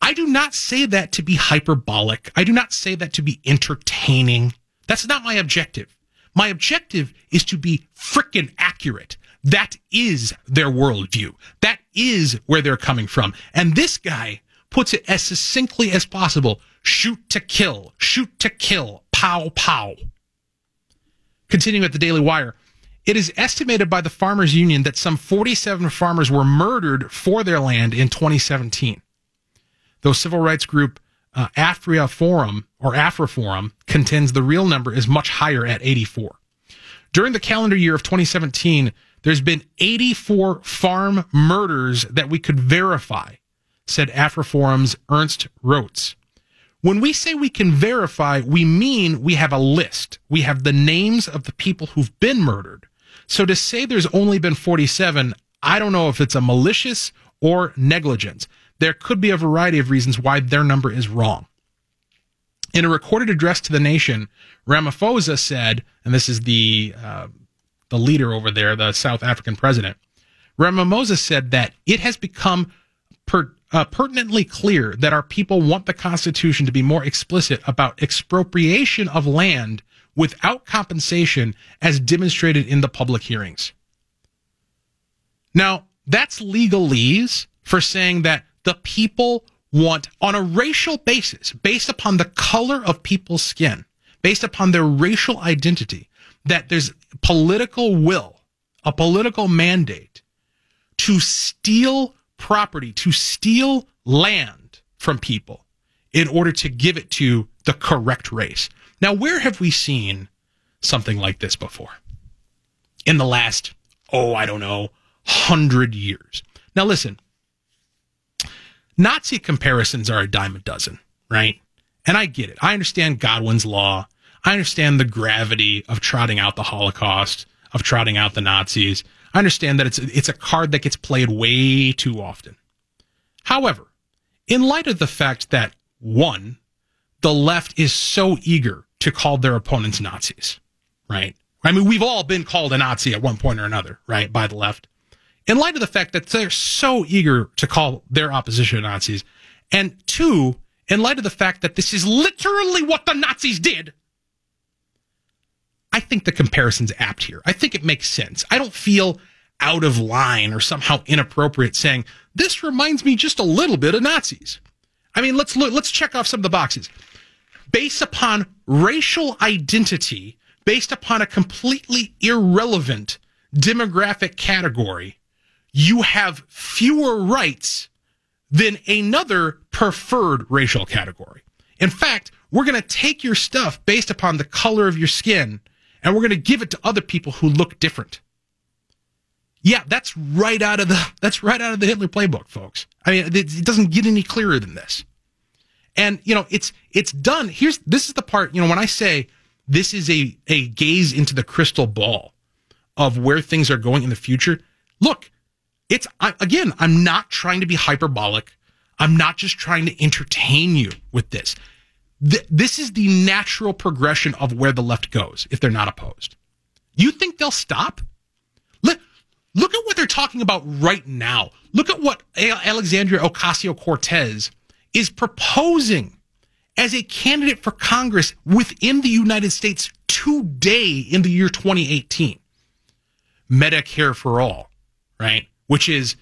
I do not say that to be hyperbolic. I do not say that to be entertaining. That's not my objective. My objective is to be frickin' accurate. That is their worldview. That is where they're coming from. And this guy puts it as succinctly as possible shoot to kill, shoot to kill, pow, pow. Continuing at the Daily Wire, it is estimated by the Farmers Union that some 47 farmers were murdered for their land in 2017. Though civil rights group uh, Afria Forum or Afra Forum contends the real number is much higher at 84. During the calendar year of 2017, there's been 84 farm murders that we could verify, said AfriForum's Ernst Roets. When we say we can verify, we mean we have a list. We have the names of the people who've been murdered. So to say there's only been 47, I don't know if it's a malicious or negligence. There could be a variety of reasons why their number is wrong. In a recorded address to the nation, Ramaphosa said, and this is the uh, the leader over there, the South African president, Ramaphosa said that it has become per, uh, pertinently clear that our people want the Constitution to be more explicit about expropriation of land without compensation as demonstrated in the public hearings. Now, that's legalese for saying that the people want, on a racial basis, based upon the color of people's skin, based upon their racial identity, that there's political will, a political mandate to steal property, to steal land from people in order to give it to the correct race. Now, where have we seen something like this before? In the last, oh, I don't know, hundred years. Now, listen, Nazi comparisons are a dime a dozen, right? And I get it. I understand Godwin's law. I understand the gravity of trotting out the Holocaust, of trotting out the Nazis. I understand that it's it's a card that gets played way too often. However, in light of the fact that one, the left is so eager to call their opponents Nazis, right? I mean, we've all been called a Nazi at one point or another, right, by the left. In light of the fact that they're so eager to call their opposition Nazis, and two, in light of the fact that this is literally what the Nazis did, I think the comparison's apt here. I think it makes sense. I don't feel out of line or somehow inappropriate saying this reminds me just a little bit of Nazis. I mean, let's look, let's check off some of the boxes. Based upon racial identity, based upon a completely irrelevant demographic category, you have fewer rights than another preferred racial category. In fact, we're going to take your stuff based upon the color of your skin and we're going to give it to other people who look different. Yeah, that's right out of the that's right out of the Hitler playbook, folks. I mean, it, doesn't get any clearer than this. And you know, it's it's done. Here's this is the part, you know, when I say this is a a gaze into the crystal ball of where things are going in the future. Look, it's I, again, I'm not trying to be hyperbolic. I'm not just trying to entertain you with this. Th- this is the natural progression of where the left goes if they're not opposed. You think they'll stop? Look, look at what they're talking about right now. Look at what Alexandria Ocasio Cortez is proposing as a candidate for Congress within the United States today in the year 2018. Medicare for all, right? Which is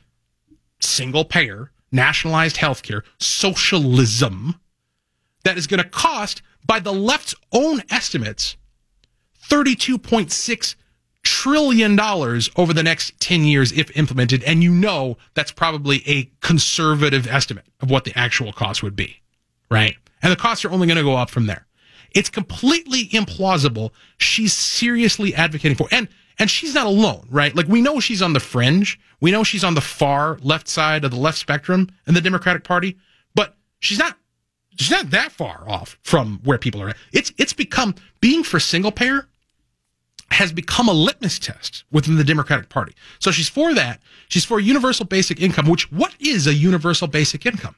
single payer, nationalized healthcare, socialism that is going to cost, by the left's own estimates, $32.6 trillion over the next 10 years if implemented. And you know that's probably a conservative estimate of what the actual cost would be, right? And the costs are only going to go up from there. It's completely implausible. She's seriously advocating for, and and she's not alone, right? Like we know she's on the fringe. We know she's on the far left side of the left spectrum in the Democratic Party, but she's not she's not that far off from where people are at. It's it's become being for single payer has become a litmus test within the Democratic Party. So she's for that. She's for universal basic income, which what is a universal basic income?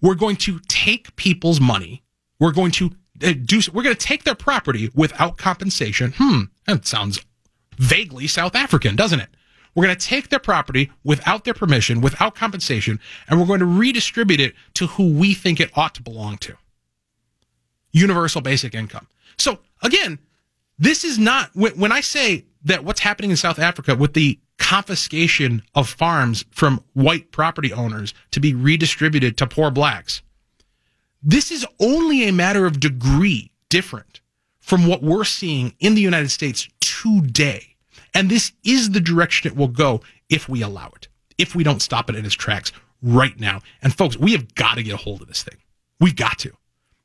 We're going to take people's money. We're going to uh, do we're going to take their property without compensation. Hmm, that sounds vaguely South African, doesn't it? We're going to take their property without their permission, without compensation, and we're going to redistribute it to who we think it ought to belong to. Universal basic income. So again, this is not, when I say that what's happening in South Africa with the confiscation of farms from white property owners to be redistributed to poor blacks, this is only a matter of degree different from what we're seeing in the United States today. And this is the direction it will go if we allow it, if we don't stop it in its tracks right now. And folks, we have got to get a hold of this thing. We've got to.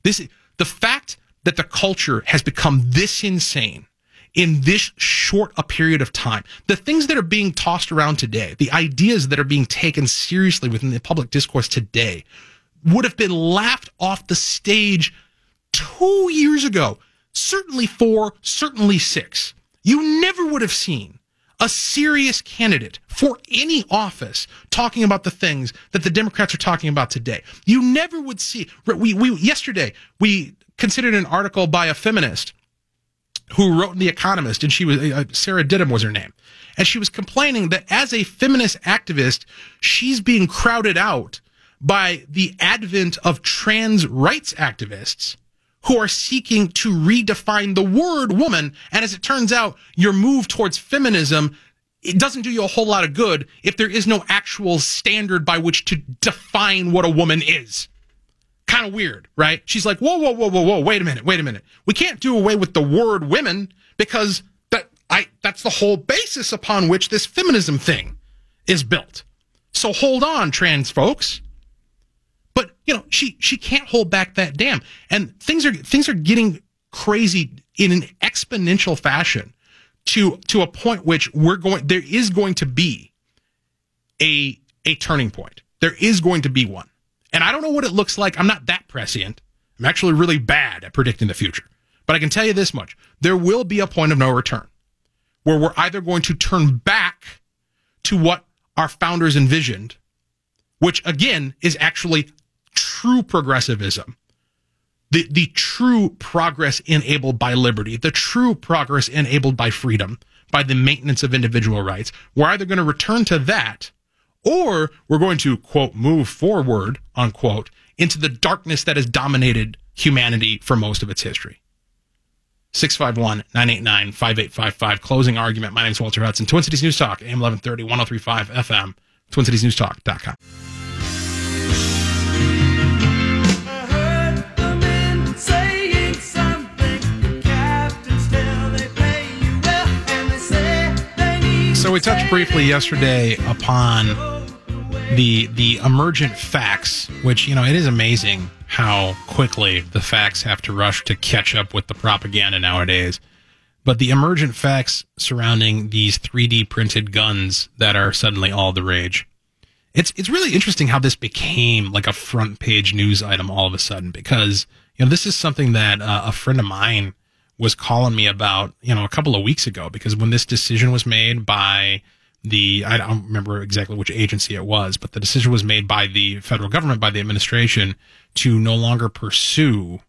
This the fact that the culture has become this insane in this short a period of time. The things that are being tossed around today, the ideas that are being taken seriously within the public discourse today would have been laughed off the stage two years ago. Certainly four, certainly six. You never would have seen a serious candidate for any office talking about the things that the Democrats are talking about today. You never would see. We, we yesterday we considered an article by a feminist who wrote in The Economist, and she was uh, Sarah Ditum was her name, and she was complaining that as a feminist activist, she's being crowded out by the advent of trans rights activists who are seeking to redefine the word woman. And as it turns out, your move towards feminism, it doesn't do you a whole lot of good if there is no actual standard by which to define what a woman is. Kind of weird, right? She's like, whoa, whoa, whoa, whoa, whoa, wait a minute, wait a minute. We can't do away with the word women because that I that's the whole basis upon which this feminism thing is built. So hold on, trans folks. But you know, she she can't hold back that dam, and things are things are getting crazy in an exponential fashion to to a point which we're going there is going to be a a turning point. There is going to be one. And I don't know what it looks like. I'm not that prescient. I'm actually really bad at predicting the future. But I can tell you this much. There will be a point of no return where we're either going to turn back to what our founders envisioned, which again is actually true progressivism. The, the true progress enabled by liberty, the true progress enabled by freedom, by the maintenance of individual rights. We're either going to return to that or we're going to quote move forward unquote into the darkness that has dominated humanity for most of its history 651-989-5855 closing argument my name is walter hudson twin cities news talk am 1130 1035 fm twincitiesnewstalk.com So we touched briefly yesterday upon the the emergent facts, which you know it is amazing how quickly the facts have to rush to catch up with the propaganda nowadays. But the emergent facts surrounding these 3D printed guns that are suddenly all the rage. It's it's really interesting how this became like a front page news item all of a sudden because you know this is something that uh, a friend of mine was calling me about, you know, a couple of weeks ago because when this decision was made by the, I don't remember exactly which agency it was, but the decision was made by the federal government, by the administration to no longer pursue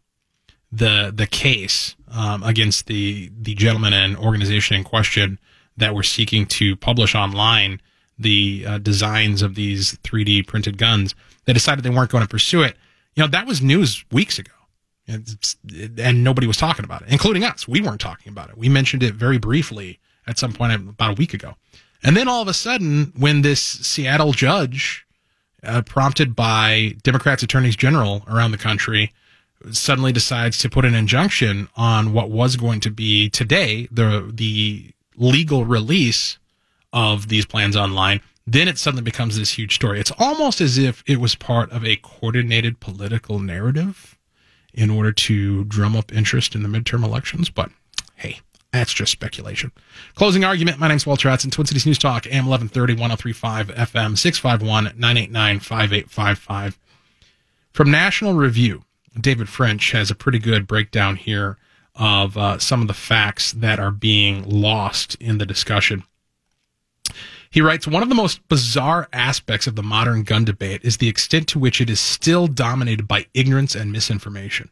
the, the case, um, against the, the gentleman and organization in question that were seeking to publish online the uh, designs of these 3D printed guns. They decided they weren't going to pursue it. You know, that was news weeks ago and nobody was talking about it, including us. We weren't talking about it. We mentioned it very briefly at some point about a week ago. And then all of a sudden, when this Seattle judge, uh, prompted by Democrats attorneys general around the country, suddenly decides to put an injunction on what was going to be today the the legal release of these plans online, then it suddenly becomes this huge story. It's almost as if it was part of a coordinated political narrative in order to drum up interest in the midterm elections. But hey, that's just speculation. Closing argument. My name's Walter Hudson, Twin Cities News Talk, AM 1130, 1035 FM, 651 989 5855. From National Review, David French has a pretty good breakdown here of uh, some of the facts that are being lost in the discussion. He writes One of the most bizarre aspects of the modern gun debate is the extent to which it is still dominated by ignorance and misinformation.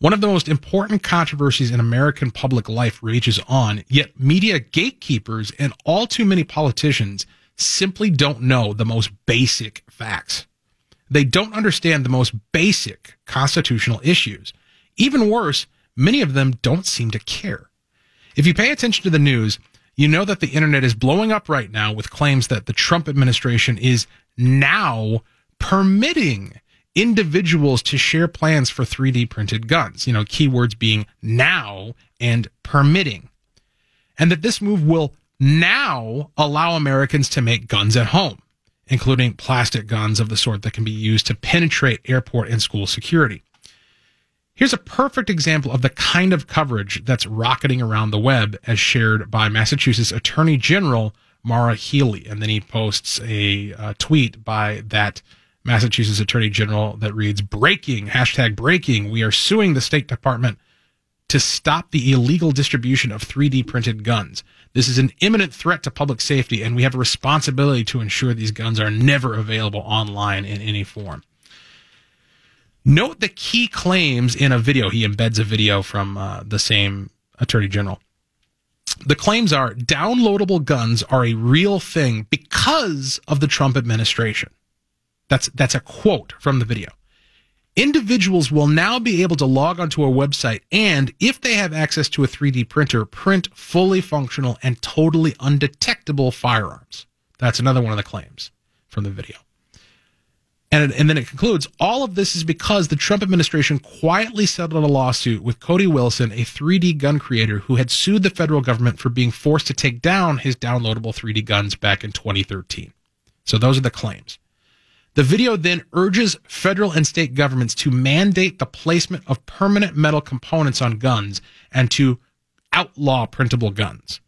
One of the most important controversies in American public life rages on, yet media gatekeepers and all too many politicians simply don't know the most basic facts. They don't understand the most basic constitutional issues. Even worse, many of them don't seem to care. If you pay attention to the news, you know that the internet is blowing up right now with claims that the Trump administration is now permitting individuals to share plans for 3D printed guns. You know, keywords being now and permitting. And that this move will now allow Americans to make guns at home, including plastic guns of the sort that can be used to penetrate airport and school security. Here's a perfect example of the kind of coverage that's rocketing around the web as shared by Massachusetts Attorney General Maura Healey. And then he posts a uh, tweet by that Massachusetts Attorney General that reads breaking, hashtag breaking. We are suing the State Department to stop the illegal distribution of 3D printed guns. This is an imminent threat to public safety, and we have a responsibility to ensure these guns are never available online in any form. Note the key claims in a video. He embeds a video from uh, the same attorney general. The claims are downloadable guns are a real thing because of the Trump administration. That's that's a quote from the video. Individuals will now be able to log onto a website and, if they have access to a 3D printer, print fully functional and totally undetectable firearms. That's another one of the claims from the video. And, and then it concludes all of this is because the Trump administration quietly settled a lawsuit with Cody Wilson, a 3D gun creator who had sued the federal government for being forced to take down his downloadable 3D guns back in 2013. So those are the claims. The video then urges federal and state governments to mandate the placement of permanent metal components on guns and to outlaw printable guns.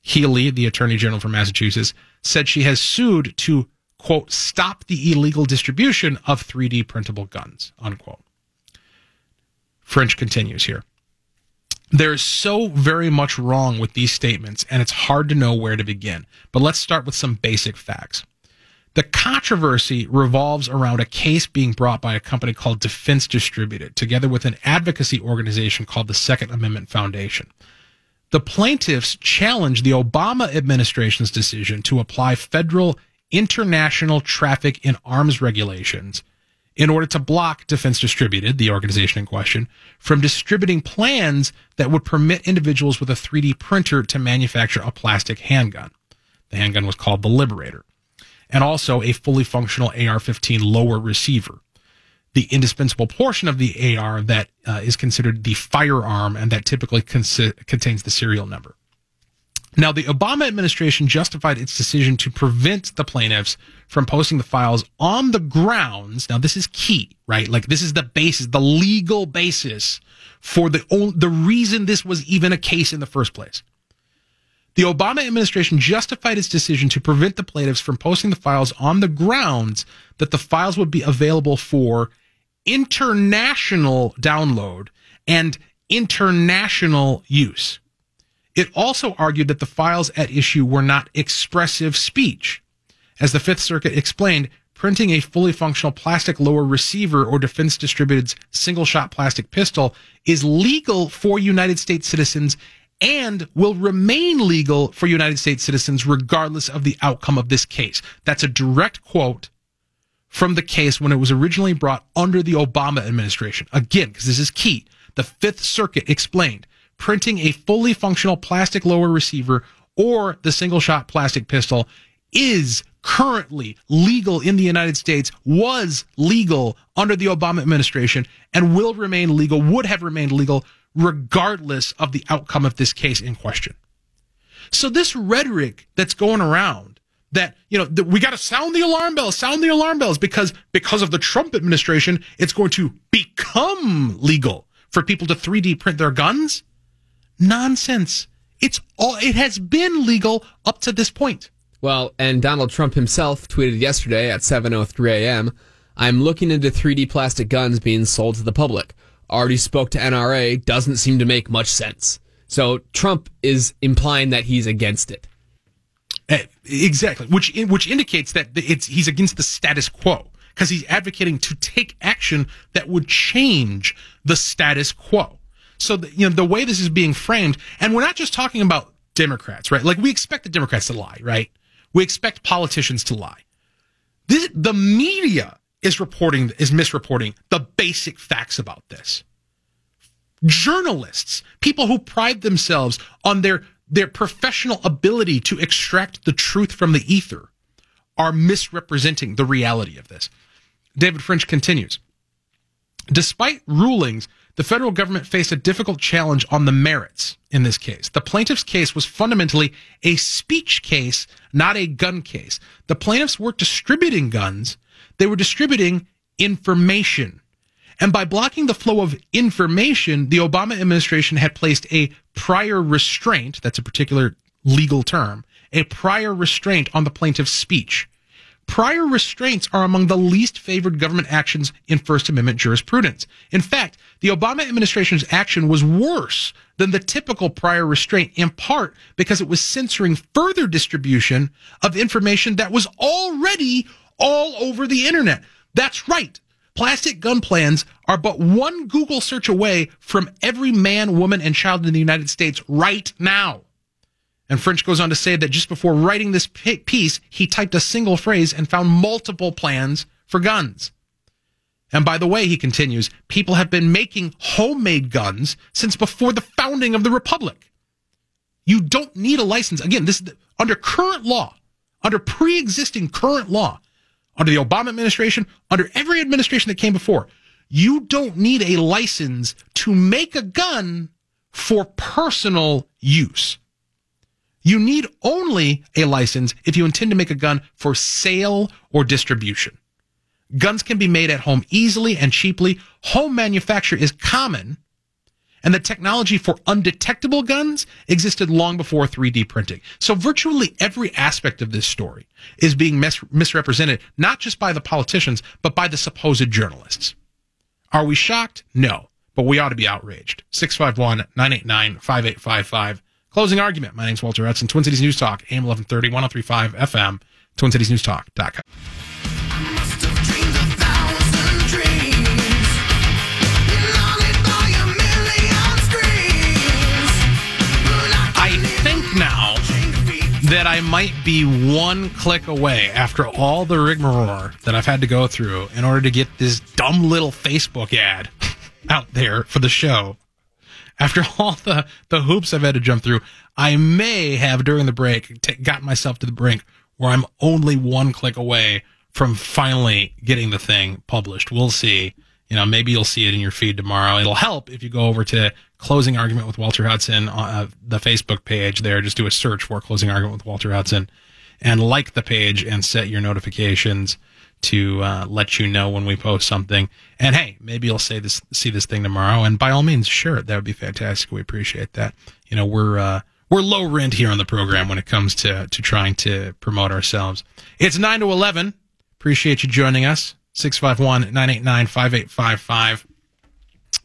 Healey, the attorney general for Massachusetts, said she has sued to, quote, stop the illegal distribution of 3D printable guns, unquote. French continues here. There's so very much wrong with these statements, and it's hard to know where to begin. But let's start with some basic facts. The controversy revolves around a case being brought by a company called Defense Distributed, together with an advocacy organization called the Second Amendment Foundation. The plaintiffs challenged the Obama administration's decision to apply federal international traffic in arms regulations in order to block Defense Distributed, the organization in question, from distributing plans that would permit individuals with a 3D printer to manufacture a plastic handgun. The handgun was called the Liberator and also a fully functional AR 15 lower receiver. The indispensable portion of the AR that uh, is considered the firearm and that typically consi- contains the serial number. Now, the Obama administration justified its decision to prevent the plaintiffs from posting the files on the grounds. Now, this is key, right? Like this is the basis, the legal basis for the the reason this was even a case in the first place. The Obama administration justified its decision to prevent the plaintiffs from posting the files on the grounds that the files would be available for international download and international use. It also argued that the files at issue were not expressive speech. As the Fifth Circuit explained, printing a fully functional plastic lower receiver or defense distributed's single shot plastic pistol is legal for United States citizens and will remain legal for United States citizens regardless of the outcome of this case. That's a direct quote from the case when it was originally brought under the Obama administration. Again, because this is key. The Fifth Circuit explained printing a fully functional plastic lower receiver or the single shot plastic pistol is currently legal in the United States, was legal under the Obama administration, and will remain legal, would have remained legal regardless of the outcome of this case in question. So this rhetoric that's going around that, you know, that we got to sound the alarm bells, sound the alarm bells because, because of the Trump administration, it's going to become legal for people to 3D print their guns. Nonsense. It's all, it has been legal up to this point. Well, and Donald Trump himself tweeted yesterday at 7:03 a.m. I'm looking into 3D plastic guns being sold to the public already spoke to NRA doesn't seem to make much sense. So Trump is implying that he's against it. Uh, exactly, which which indicates that it's he's against the status quo because he's advocating to take action that would change the status quo. So the, you know the way this is being framed, and we're not just talking about Democrats, right? Like we expect the Democrats to lie, right? We expect politicians to lie. This, the media is reporting is misreporting the basic facts about this. Journalists, people who pride themselves on their their professional ability to extract the truth from the ether are misrepresenting the reality of this. David French continues. Despite rulings, the federal government faced a difficult challenge on the merits in this case. The plaintiff's case was fundamentally a speech case, not a gun case. The plaintiffs weren't distributing guns they were distributing information. And by blocking the flow of information, the Obama administration had placed a prior restraint, that's a particular legal term, a prior restraint on the plaintiff's speech. Prior restraints are among the least favored government actions in First Amendment jurisprudence. In fact, the Obama administration's action was worse than the typical prior restraint, in part because it was censoring further distribution of information that was already all over the internet. That's right. Plastic gun plans are but one Google search away from every man, woman, and child in the United States right now. And French goes on to say that just before writing this piece, he typed a single phrase and found multiple plans for guns. And by the way, he continues, people have been making homemade guns since before the founding of the Republic. You don't need a license. Again, this under current law, under pre-existing current law, under the Obama administration, under every administration that came before. You don't need a license to make a gun for personal use. You need only a license if you intend to make a gun for sale or distribution. Guns can be made at home easily and cheaply. Home manufacture is common. And the technology for undetectable guns existed long before 3D printing. So virtually every aspect of this story is being mis- misrepresented, not just by the politicians, but by the supposed journalists. Are we shocked? No, but we ought to be outraged. 651 989 5855. Closing argument. My name's Walter Hudson, Twin Cities News Talk, AM 1130, 1035 FM, TwinCitiesNewsTalk.com. that I might be one click away after all the rigmarole that I've had to go through in order to get this dumb little Facebook ad out there for the show. After (laughs) all the, the hoops I've had to jump through, I may have during the break t- gotten myself to the brink where I'm only one click away from finally getting the thing published. We'll see. You know, maybe you'll see it in your feed tomorrow. It'll help if you go over to Closing Argument with Walter Hudson on uh, the Facebook page there. Just do a search for Closing Argument with Walter Hudson and like the page and set your notifications to uh, let you know when we post something. And hey, maybe you'll say this, see this thing tomorrow. And by all means, sure, that would be fantastic. We appreciate that. You know, we're, uh, we're low rent here on the program when it comes to, to trying to promote ourselves. It's 9 to 11. Appreciate you joining us. 651 989 5855.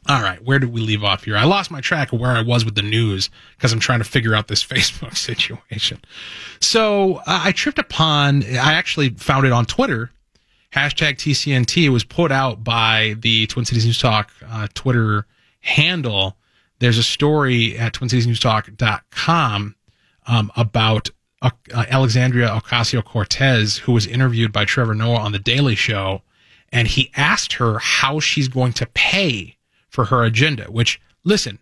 All right, where did we leave off here? I lost my track of where I was with the news because I'm trying to figure out this (laughs) Facebook situation. So uh, I tripped upon, I actually found it on Twitter. Hashtag TCNT was put out by the Twin Cities News Talk uh, Twitter handle. There's a story at twincitiesnewstalk.com um, about uh, Alexandria Ocasio Cortez, who was interviewed by Trevor Noah on The Daily Show, and he asked her how she's going to pay for her agenda. Which, listen,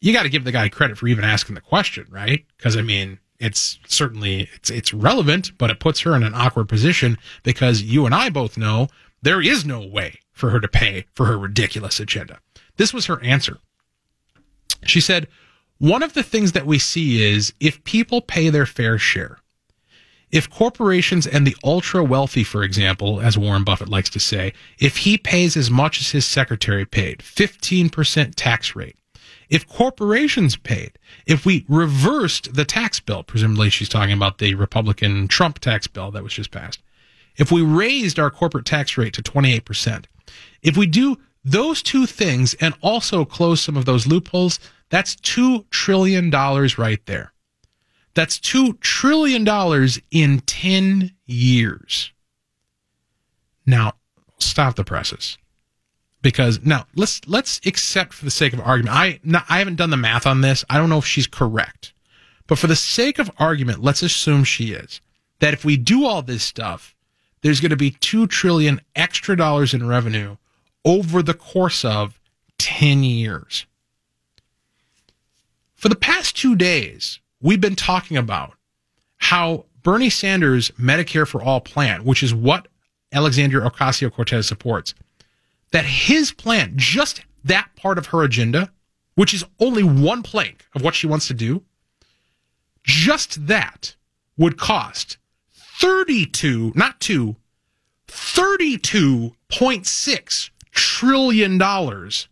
you got to give the guy credit for even asking the question, right? Because I mean, it's certainly it's it's relevant, but it puts her in an awkward position because you and I both know there is no way for her to pay for her ridiculous agenda. This was her answer. She said, one of the things that we see is if people pay their fair share, if corporations and the ultra wealthy, for example, as Warren Buffett likes to say, if he pays as much as his secretary paid, 15% tax rate, if corporations paid, if we reversed the tax bill, presumably she's talking about the Republican Trump tax bill that was just passed, if we raised our corporate tax rate to 28%, if we do those two things and also close some of those loopholes, that's $2 trillion right there. That's $2 trillion in 10 years. Now, stop the presses. Because now let's let's accept for the sake of argument. I I haven't done the math on this. I don't know if she's correct. But for the sake of argument, let's assume she is. That if we do all this stuff, there's going to be 2 trillion extra dollars in revenue over the course of 10 years. For the past 2 days, we've been talking about how Bernie Sanders' Medicare for All plan, which is what Alexandria Ocasio Cortez supports, that his plan, just that part of her agenda, which is only one plank of what she wants to do, just that would cost 32, not two, 32.6 trillion dollars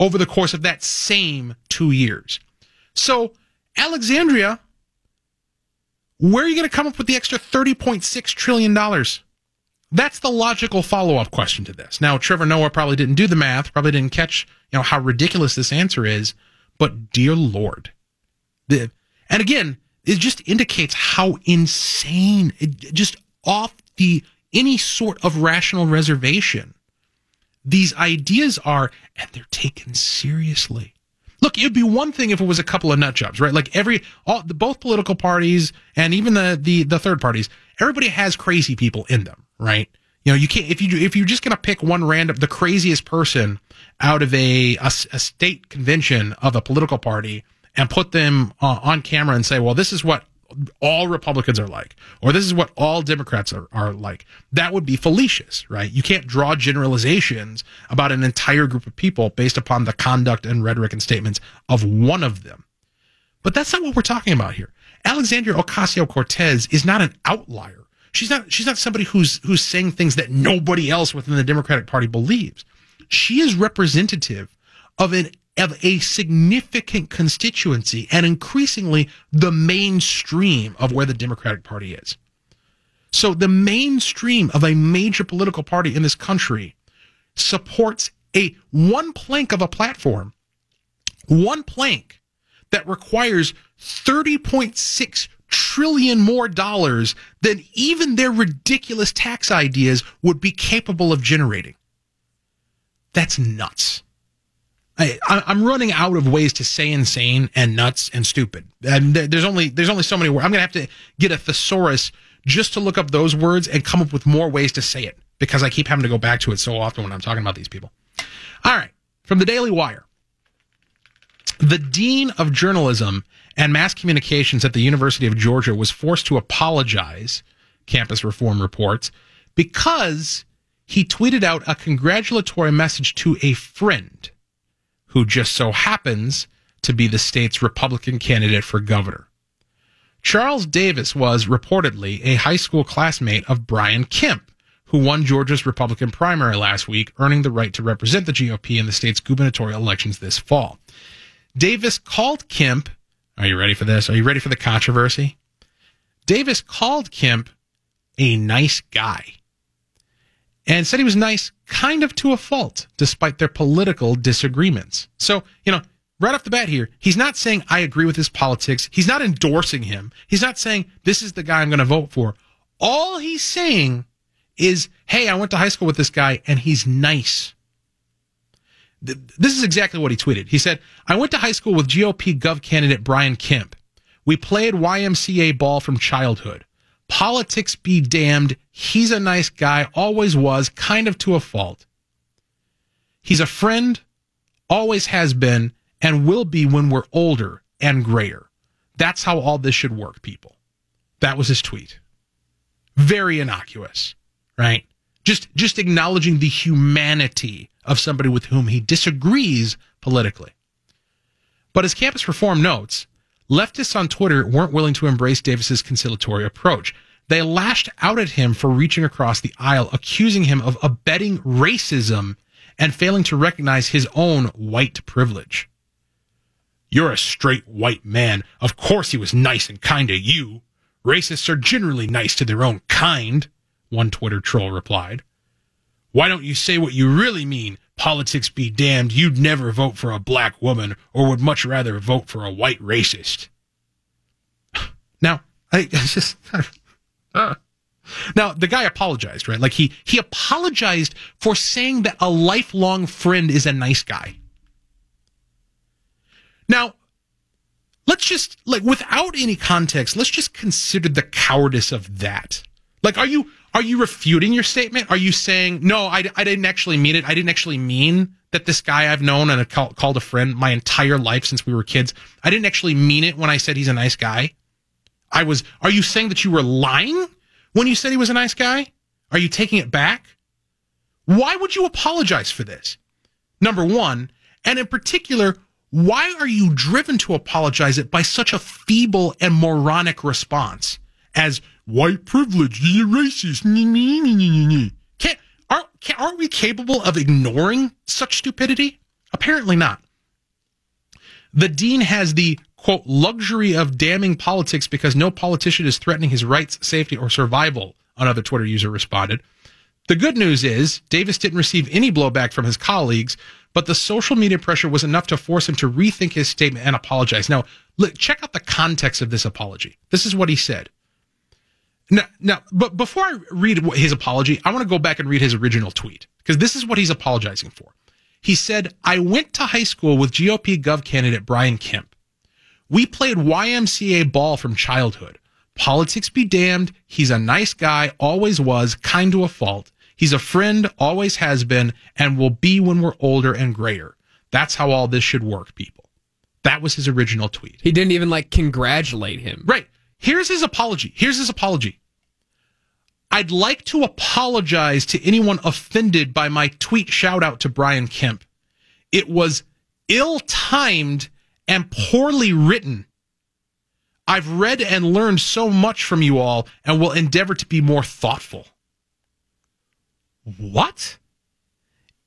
over the course of that same two years. So Alexandria, where are you going to come up with the extra $30.6 trillion? That's the logical follow up question to this. Now, Trevor Noah probably didn't do the math, probably didn't catch, you know, how ridiculous this answer is, but dear Lord. The, and again, it just indicates how insane, it, just off the, any sort of rational reservation these ideas are, and they're taken seriously. Look, it would be one thing if it was a couple of nut jobs, right? Like every all both political parties and even the the the third parties, everybody has crazy people in them, right? You know, you can't if you if you're just going to pick one random the craziest person out of a, a, a state convention of a political party and put them uh, on camera and say, well, this is what all Republicans are like, or this is what all Democrats are, are like. That would be fallacious, right? You can't draw generalizations about an entire group of people based upon the conduct and rhetoric and statements of one of them. But that's not what we're talking about here. Alexandria Ocasio Cortez is not an outlier. She's not she's not somebody who's who's saying things that nobody else within the Democratic Party believes. She is representative of an of a significant constituency and increasingly the mainstream of where the Democratic Party is. So the mainstream of a major political party in this country supports a one plank of a platform, one plank that requires 30.6 trillion more dollars than even their ridiculous tax ideas would be capable of generating. That's nuts. I, am running out of ways to say insane and nuts and stupid. And there's only there's only so many words. I'm gonna have to get a thesaurus just to look up those words and come up with more ways to say it because I keep having to go back to it so often when I'm talking about these people. All right, from the Daily Wire, the dean of journalism and mass communications at the University of Georgia was forced to apologize. Campus Reform reports because he tweeted out a congratulatory message to a friend who just so happens to be the state's Republican candidate for governor. Charles Davis was reportedly a high school classmate of Brian Kemp, who won Georgia's Republican primary last week, earning the right to represent the GOP in the state's gubernatorial elections this fall. Davis called Kemp, are you ready for this? Are you ready for the controversy? Davis called Kemp a nice guy and said he was nice kind of to a fault, despite their political disagreements. So, you know, right off the bat here, he's not saying I agree with his politics. He's not endorsing him. He's not saying this is the guy I'm going to vote for. All he's saying is, hey, I went to high school with this guy and he's nice. This is exactly what he tweeted. He said, I went to high school with GOP Gov candidate Brian Kemp. We played YMCA ball from childhood. Politics be damned. He's a nice guy, always was, kind of to a fault. He's a friend, always has been, and will be when we're older and grayer. That's how all this should work, people. That was his tweet. Very innocuous, right? Just just acknowledging the humanity of somebody with whom he disagrees politically. But as Campus Reform notes, leftists on Twitter weren't willing to embrace Davis's conciliatory approach. They lashed out at him for reaching across the aisle, accusing him of abetting racism and failing to recognize his own white privilege. You're a straight white man. Of course he was nice and kind to you. Racists are generally nice to their own kind, one Twitter troll replied. Why don't you say what you really mean? Politics be damned, you'd never vote for a black woman or would much rather vote for a white racist. (sighs) Now, I, (laughs) I just. (laughs) Uh. Now, the guy apologized, right? Like he, he apologized for saying that a lifelong friend is a nice guy. Now, let's just, like, without any context, let's just consider the cowardice of that. Like, are you, are you refuting your statement? Are you saying, no, I, I didn't actually mean it. I didn't actually mean that this guy I've known and call, called a friend my entire life since we were kids. I didn't actually mean it when I said he's a nice guy. I was, are you saying that you were lying when you said he was a nice guy? Are you taking it back? Why would you apologize for this? Number one, and in particular, why are you driven to apologize it by such a feeble and moronic response as white privilege, you're racist? Can't, aren't, aren't we capable of ignoring such stupidity? Apparently not. The dean has the quote, luxury of damning politics because no politician is threatening his rights, safety, or survival, another Twitter user responded. The good news is Davis didn't receive any blowback from his colleagues, but the social media pressure was enough to force him to rethink his statement and apologize. Now, look, check out the context of this apology. This is what he said. Now, now, but before I read his apology, I want to go back and read his original tweet because this is what he's apologizing for. He said, I went to high school with GOP Gov candidate Brian Kemp. We played YMCA ball from childhood. Politics be damned. He's a nice guy, always was, kind to a fault. He's a friend, always has been, and will be when we're older and grayer. That's how all this should work, people. That was his original tweet. He didn't even like congratulate him. Right. Here's his apology. Here's his apology. I'd like to apologize to anyone offended by my tweet shout out to Brian Kemp. It was ill timed and poorly written. I've read and learned so much from you all and will endeavor to be more thoughtful. What?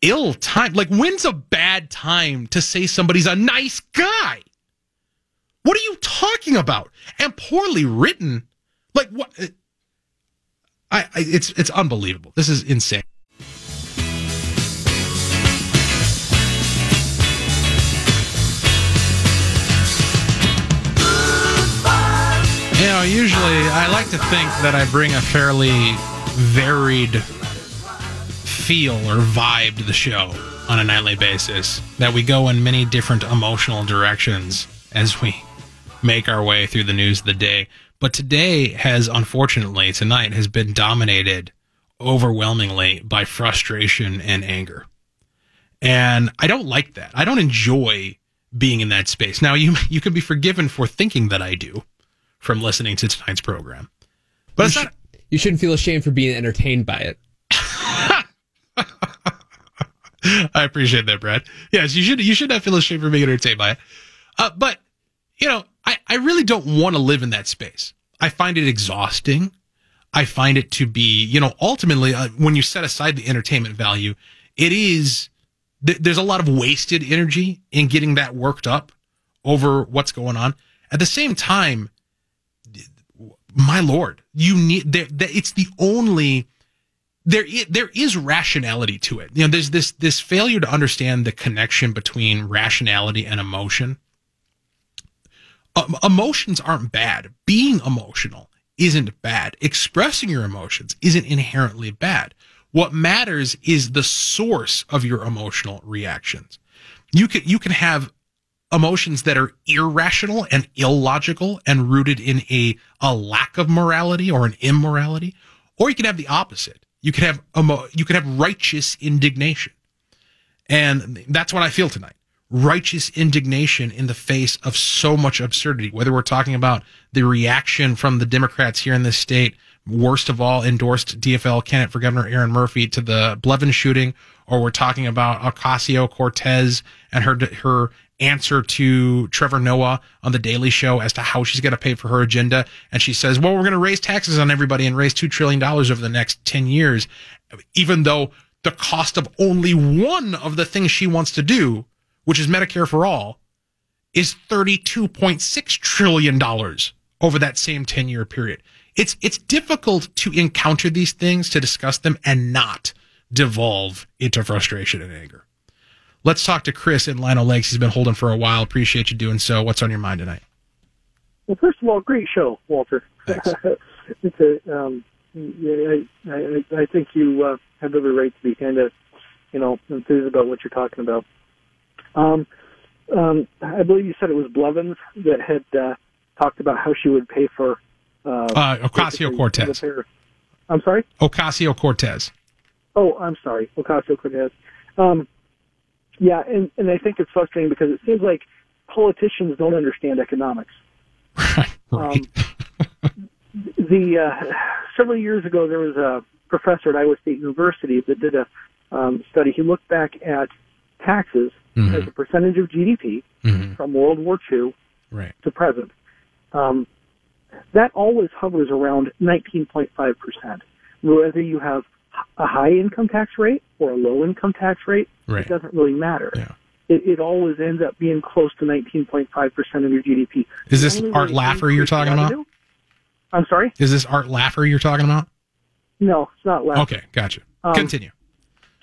Ill time? Like, when's a bad time to say somebody's a nice guy? What are you talking about? And poorly written? Like, what? I, I it's it's unbelievable. This is insane. You know, usually I like to think that I bring a fairly varied feel or vibe to the show on a nightly basis. That we go in many different emotional directions as we make our way through the news of the day. But today has, unfortunately, tonight has been dominated overwhelmingly by frustration and anger. And I don't like that. I don't enjoy being in that space. Now, you (laughs) you can be forgiven for thinking that I do from listening to tonight's program. But you, sh- not. you shouldn't feel ashamed for being entertained by it. (laughs) I appreciate that, Brad. Yes, you should you should not feel ashamed for being entertained by it. Uh, but you know, I, I really don't want to live in that space. I find it exhausting. I find it to be, you know, ultimately, uh, when you set aside the entertainment value, it is, th- there's a lot of wasted energy in getting that worked up over what's going on. At the same time, my lord, you need, there, there, it's the only, there there is rationality to it. You know, there's this, this failure to understand the connection between rationality and emotion um, emotions aren't bad. Being emotional isn't bad. Expressing your emotions isn't inherently bad. What matters is the source of your emotional reactions. You can you can have emotions that are irrational and illogical and rooted in a a lack of morality or an immorality, or you can have the opposite. You can have emo- you can have righteous indignation, and that's what I feel tonight righteous indignation in the face of so much absurdity. Whether we're talking about the reaction from the Democrats here in this state, worst of all, endorsed DFL candidate for Governor Erin Murphy to the Blevin shooting, or we're talking about Ocasio Cortez and her her answer to Trevor Noah on the Daily Show as to how she's going to pay for her agenda. And she says, well, we're going to raise taxes on everybody and raise $2 trillion over the next 10 years, even though the cost of only one of the things she wants to do which is Medicare for all, is $32.6 trillion over that same 10 year period. It's, it's difficult to encounter these things, to discuss them, and not devolve into frustration and anger. Let's talk to Chris in Lino Lakes. He's been holding for a while. Appreciate you doing so. What's on your mind tonight? Well, first of all, great show, Walter. Thanks. (laughs) it's a, um, I, I, I think you uh, have every right to be kind of, you know, enthused about what you're talking about. Um, um, I believe you said it was Blevins that had uh, talked about how she would pay for uh, uh, Ocasio Cortez. I'm sorry. Ocasio Cortez. Oh, I'm sorry, Ocasio Cortez. Um, yeah, and and I think it's frustrating because it seems like politicians don't understand economics. (laughs) right. Um, the uh, several years ago, there was a professor at Iowa State University that did a um, study. He looked back at taxes mm-hmm. as a percentage of GDP mm-hmm. from World War II right. to present. Um, that always hovers around 19.5%. Whether you have a high income tax rate or a low income tax rate, right. it doesn't really matter. Yeah. It, it always ends up being close to 19.5% of your GDP. Is this Art Laffer you're talking about? I'm sorry? Is this Art Laffer you're talking about? No, it's not Laffer. Okay, gotcha. Um, Continue.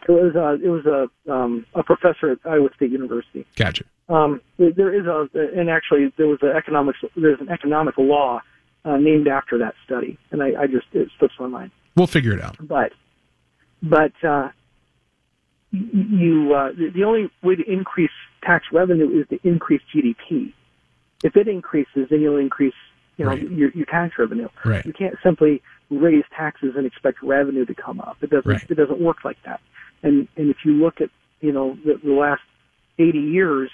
It was a it was a um, a professor at Iowa State University. Gotcha. Um, there is a and actually there was an economics there's an economic law uh, named after that study, and I, I just it slips my mind. We'll figure it out. But but uh, you uh, the only way to increase tax revenue is to increase GDP. If it increases, then you'll increase you know Right. your your tax revenue. Right. You can't simply raise taxes and expect revenue to come up. It doesn't Right. it doesn't work like that. And and if you look at you know the, the last 80 years,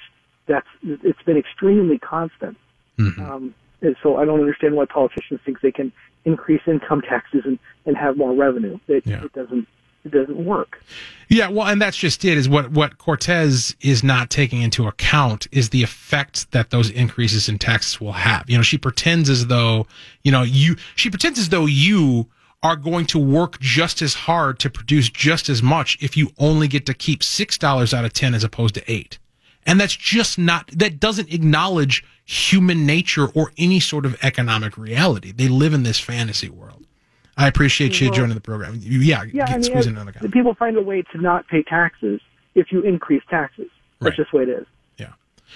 that's it's been extremely constant. Mhm. Um, and so I don't understand why politicians think they can increase income taxes and, and have more revenue. It, Yeah. it doesn't It doesn't work. Yeah, well, and that's just it. Is what what Cortez is not taking into account is the effect that those increases in taxes will have. You know, she pretends as though you know you. She pretends as though you are going to work just as hard to produce just as much if you only get to keep six dollars out of ten as opposed to eight. And that's just not, that doesn't acknowledge human nature or any sort of economic reality. They live in this fantasy world. I appreciate you joining the program. Yeah, Yeah, get, squeeze in another guy. people find a way to not pay taxes if you increase taxes. That's Right. just the way it is.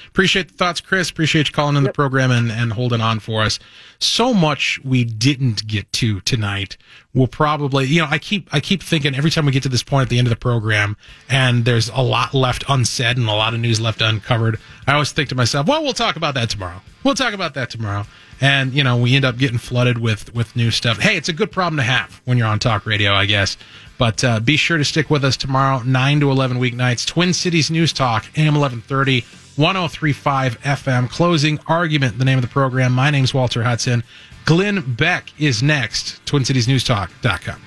Appreciate the thoughts, Chris. Appreciate you calling in the program and, and holding on for us. So much we didn't get to tonight. We'll probably, you know, I keep, I keep thinking every time we get to this point at the end of the program and there's a lot left unsaid and a lot of news left uncovered. I always think to myself, well, we'll talk about that tomorrow. We'll talk about that tomorrow. And, you know, we end up getting flooded with, with new stuff. Hey, it's a good problem to have when you're on talk radio, I guess. But uh, be sure to stick with us tomorrow, 9 to 11 weeknights. Twin Cities News Talk, AM 1130, 1035 FM. Closing Argument, the name of the program. My name's Walter Hudson. Glenn Beck is next, TwinCitiesNewsTalk.com.